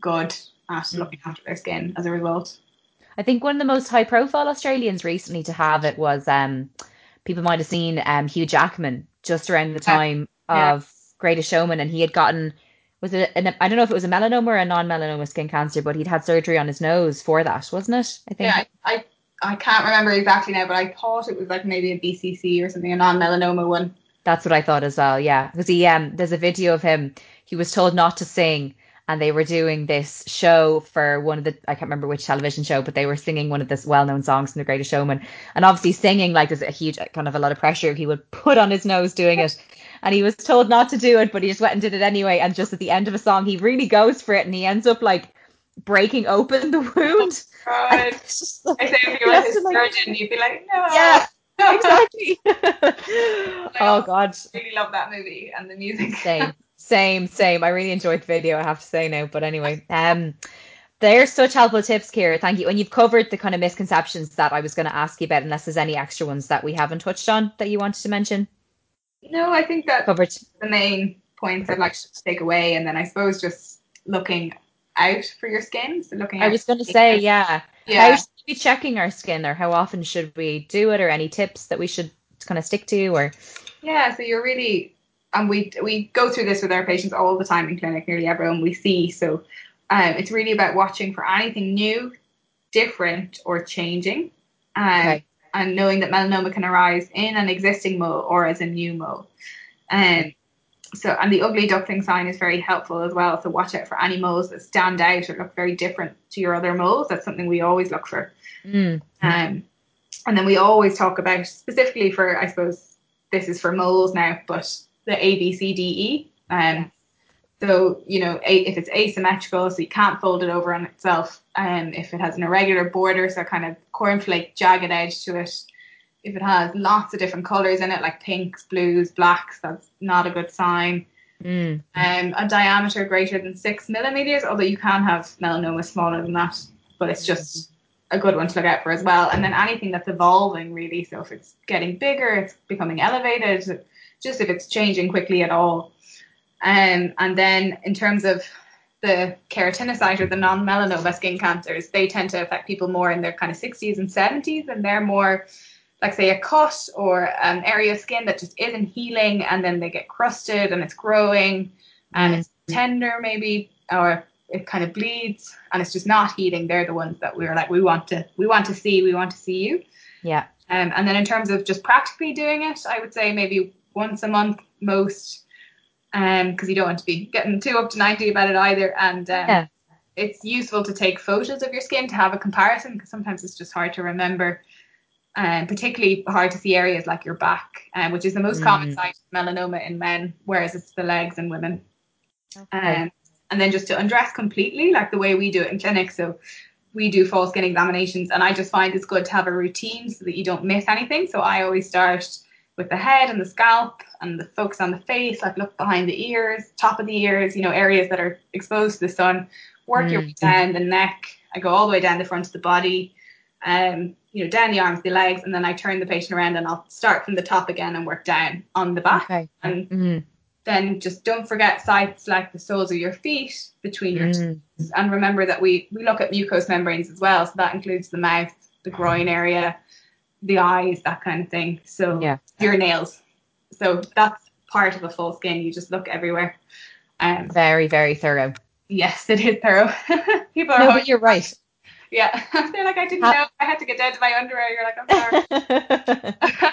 good at mm. looking after their skin as a result. I think one of the most high profile Australians recently to have it was um people might have seen um Hugh Jackman just around the time yeah. of Greatest Showman and he had gotten was it an, I don't know if it was a melanoma or a non-melanoma skin cancer, but he'd had surgery on his nose for that, wasn't it? I think. Yeah, I, I, I can't remember exactly now, but I thought it was like maybe a BCC or something, a non-melanoma one. That's what I thought as well. Yeah, because he um, there's a video of him. He was told not to sing, and they were doing this show for one of the I can't remember which television show, but they were singing one of the well-known songs from The Greatest Showman, and obviously singing like there's a huge kind of a lot of pressure he would put on his nose doing it. And he was told not to do it, but he just went and did it anyway. And just at the end of a song, he really goes for it, and he ends up like breaking open the wound. Oh, God. I say if you were his surgeon, you'd be like, no. Yeah exactly. oh god. I really love that movie and the music. same, same, same. I really enjoyed the video. I have to say now, but anyway, um, they're such helpful tips, Ciara. Thank you. And you've covered the kind of misconceptions that I was going to ask you about, unless there's any extra ones that we haven't touched on that you wanted to mention. No, I think that covered the main points I'd like to take away, and then I suppose just looking out for your skin. So looking. I was going to say, yeah. Yeah. How should we be checking our skin, or how often should we do it, or any tips that we should kind of stick to, or? Yeah. So you're really, and we we go through this with our patients all the time in clinic. Nearly everyone we see. So, um, it's really about watching for anything new, different, or changing. Um, okay. And knowing that melanoma can arise in an existing mole or as a new mole. Um, so and the ugly duckling sign is very helpful as well. So watch out for any moles that stand out or look very different to your other moles. That's something we always look for. Mm. Um, and then we always talk about specifically for I suppose this is for moles now, but the A B C D E. Um, so you know if it's asymmetrical, so you can't fold it over on itself. Um, if it has an irregular border, so kind of cornflake jagged edge to it if it has lots of different colors in it, like pinks, blues, blacks, that's not a good sign. Mm. Um, a diameter greater than six millimeters, although you can have melanoma smaller than that, but it's just a good one to look out for as well. And then anything that's evolving really. So if it's getting bigger, it's becoming elevated, just if it's changing quickly at all. Um, and then in terms of the keratinocyte or the non-melanoma skin cancers, they tend to affect people more in their kind of 60s and 70s, and they're more like say a cut or an area of skin that just isn't healing, and then they get crusted and it's growing and it's tender maybe, or it kind of bleeds and it's just not healing. They're the ones that we are like we want to we want to see we want to see you. Yeah. Um, and then in terms of just practically doing it, I would say maybe once a month most um because you don't want to be getting too up to 90 about it either and um, yeah. it's useful to take photos of your skin to have a comparison because sometimes it's just hard to remember um, particularly hard to see areas like your back um, which is the most mm. common site of melanoma in men whereas it's the legs in women okay. um, and then just to undress completely like the way we do it in clinic so we do full skin examinations and I just find it's good to have a routine so that you don't miss anything so I always start with the head and the scalp and the focus on the face, like look behind the ears, top of the ears, you know, areas that are exposed to the sun. Work mm. your way down the neck. I go all the way down the front of the body, um, you know, down the arms, the legs, and then I turn the patient around and I'll start from the top again and work down on the back. Okay. And mm. then just don't forget sites like the soles of your feet between your mm. toes. And remember that we, we look at mucous membranes as well. So that includes the mouth, the groin area, the eyes, that kind of thing. So yeah. your nails. So that's part of a full skin. You just look everywhere. Um, very, very thorough. Yes, it is thorough. People are. No, but you're right. Yeah, they're like, I didn't know. I had to get down to my underwear. You're like, I'm sorry.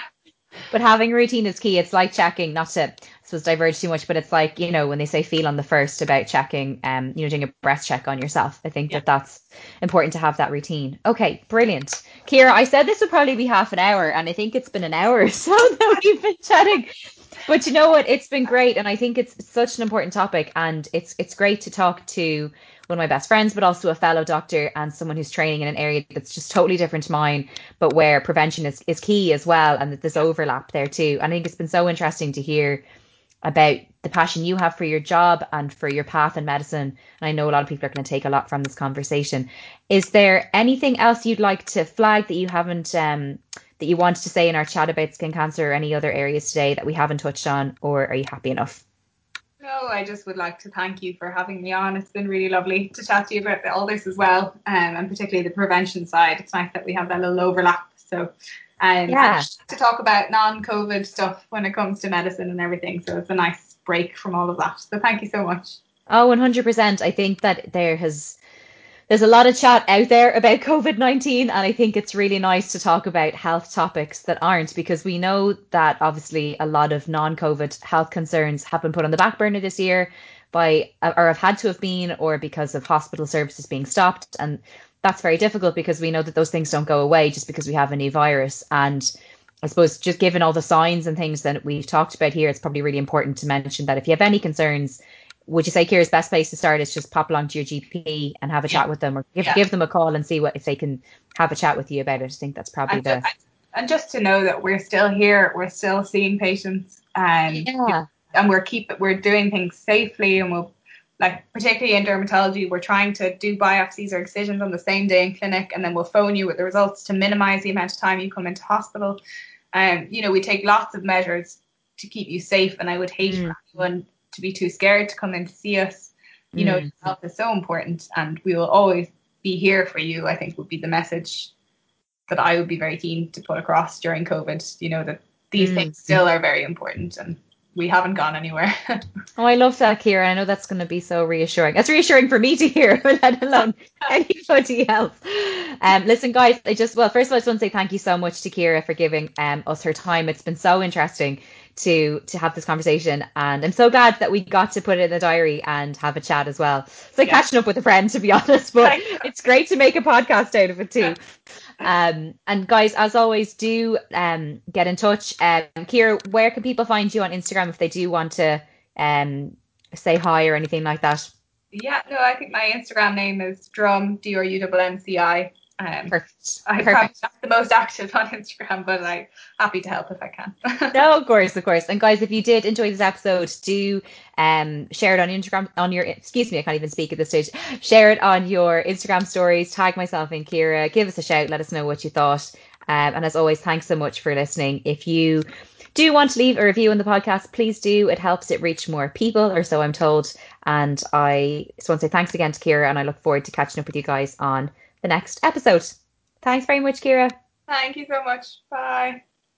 but having a routine is key. It's like checking, not to suppose diverge too much, but it's like you know when they say feel on the first about checking, um, you know, doing a breast check on yourself. I think yeah. that that's important to have that routine. Okay, brilliant, Ciara. I said this would probably be half an hour, and I think it's been an hour or so that we've been chatting. But you know what? It's been great, and I think it's such an important topic, and it's it's great to talk to one of my best friends, but also a fellow doctor and someone who's training in an area that's just totally different to mine, but where prevention is, is key as well, and that there's overlap there too. And I think it's been so interesting to hear about the passion you have for your job and for your path in medicine. And I know a lot of people are going to take a lot from this conversation. Is there anything else you'd like to flag that you haven't um, that you wanted to say in our chat about skin cancer or any other areas today that we haven't touched on, or are you happy enough? No, I just would like to thank you for having me on. It's been really lovely to chat to you about all this as well, um, and particularly the prevention side. It's nice that we have that little overlap. So, um, yeah. to talk about non-COVID stuff when it comes to medicine and everything. So it's a nice break from all of that. So thank you so much. Oh, 100%. I think that there has there's a lot of chat out there about COVID 19, and I think it's really nice to talk about health topics that aren't because we know that obviously a lot of non COVID health concerns have been put on the back burner this year by, or have had to have been, or because of hospital services being stopped. And that's very difficult because we know that those things don't go away just because we have a new virus. And I suppose just given all the signs and things that we've talked about here, it's probably really important to mention that if you have any concerns, would you say Ciara's best place to start is just pop along to your GP and have a chat with them, or give, yeah. give them a call and see what if they can have a chat with you about it? I think that's probably and the. Just, and just to know that we're still here, we're still seeing patients, and yeah. and we're keep we're doing things safely, and we'll like particularly in dermatology, we're trying to do biopsies or excisions on the same day in clinic, and then we'll phone you with the results to minimize the amount of time you come into hospital. And um, you know, we take lots of measures to keep you safe, and I would hate mm. anyone to be too scared to come in to see us. You know, mm. health is so important, and we will always be here for you. I think would be the message that I would be very keen to put across during COVID. You know that these mm. things still are very important, and we haven't gone anywhere. oh, I love that, Ciara. I know that's going to be so reassuring. It's reassuring for me to hear, let alone anybody else. Um, listen, guys, I just well, first of all, I just want to say thank you so much to Ciara for giving um, us her time. It's been so interesting to to have this conversation and I'm so glad that we got to put it in the diary and have a chat as well. It's like yeah. catching up with a friend to be honest, but it's great to make a podcast out of it too. Um, and guys, as always, do um, get in touch. Um, Ciara, where can people find you on Instagram if they do want to um, say hi or anything like that? Yeah, no, I think my Instagram name is drum d r u n n c i Um, Perfect. I'm Perfect. probably not the most active on Instagram, but I'm happy to help if I can. no, of course, of course. And guys, if you did enjoy this episode, do um, share it on Instagram on your excuse me, I can't even speak at this stage. Share it on your Instagram stories, tag myself and Ciara, give us a shout, let us know what you thought. Um, and as always, thanks so much for listening. If you do want to leave a review on the podcast, please do. It helps it reach more people, or so I'm told. And I just want to say thanks again to Ciara, and I look forward to catching up with you guys on the next episode. Thanks very much, Ciara. Thank you so much. Bye.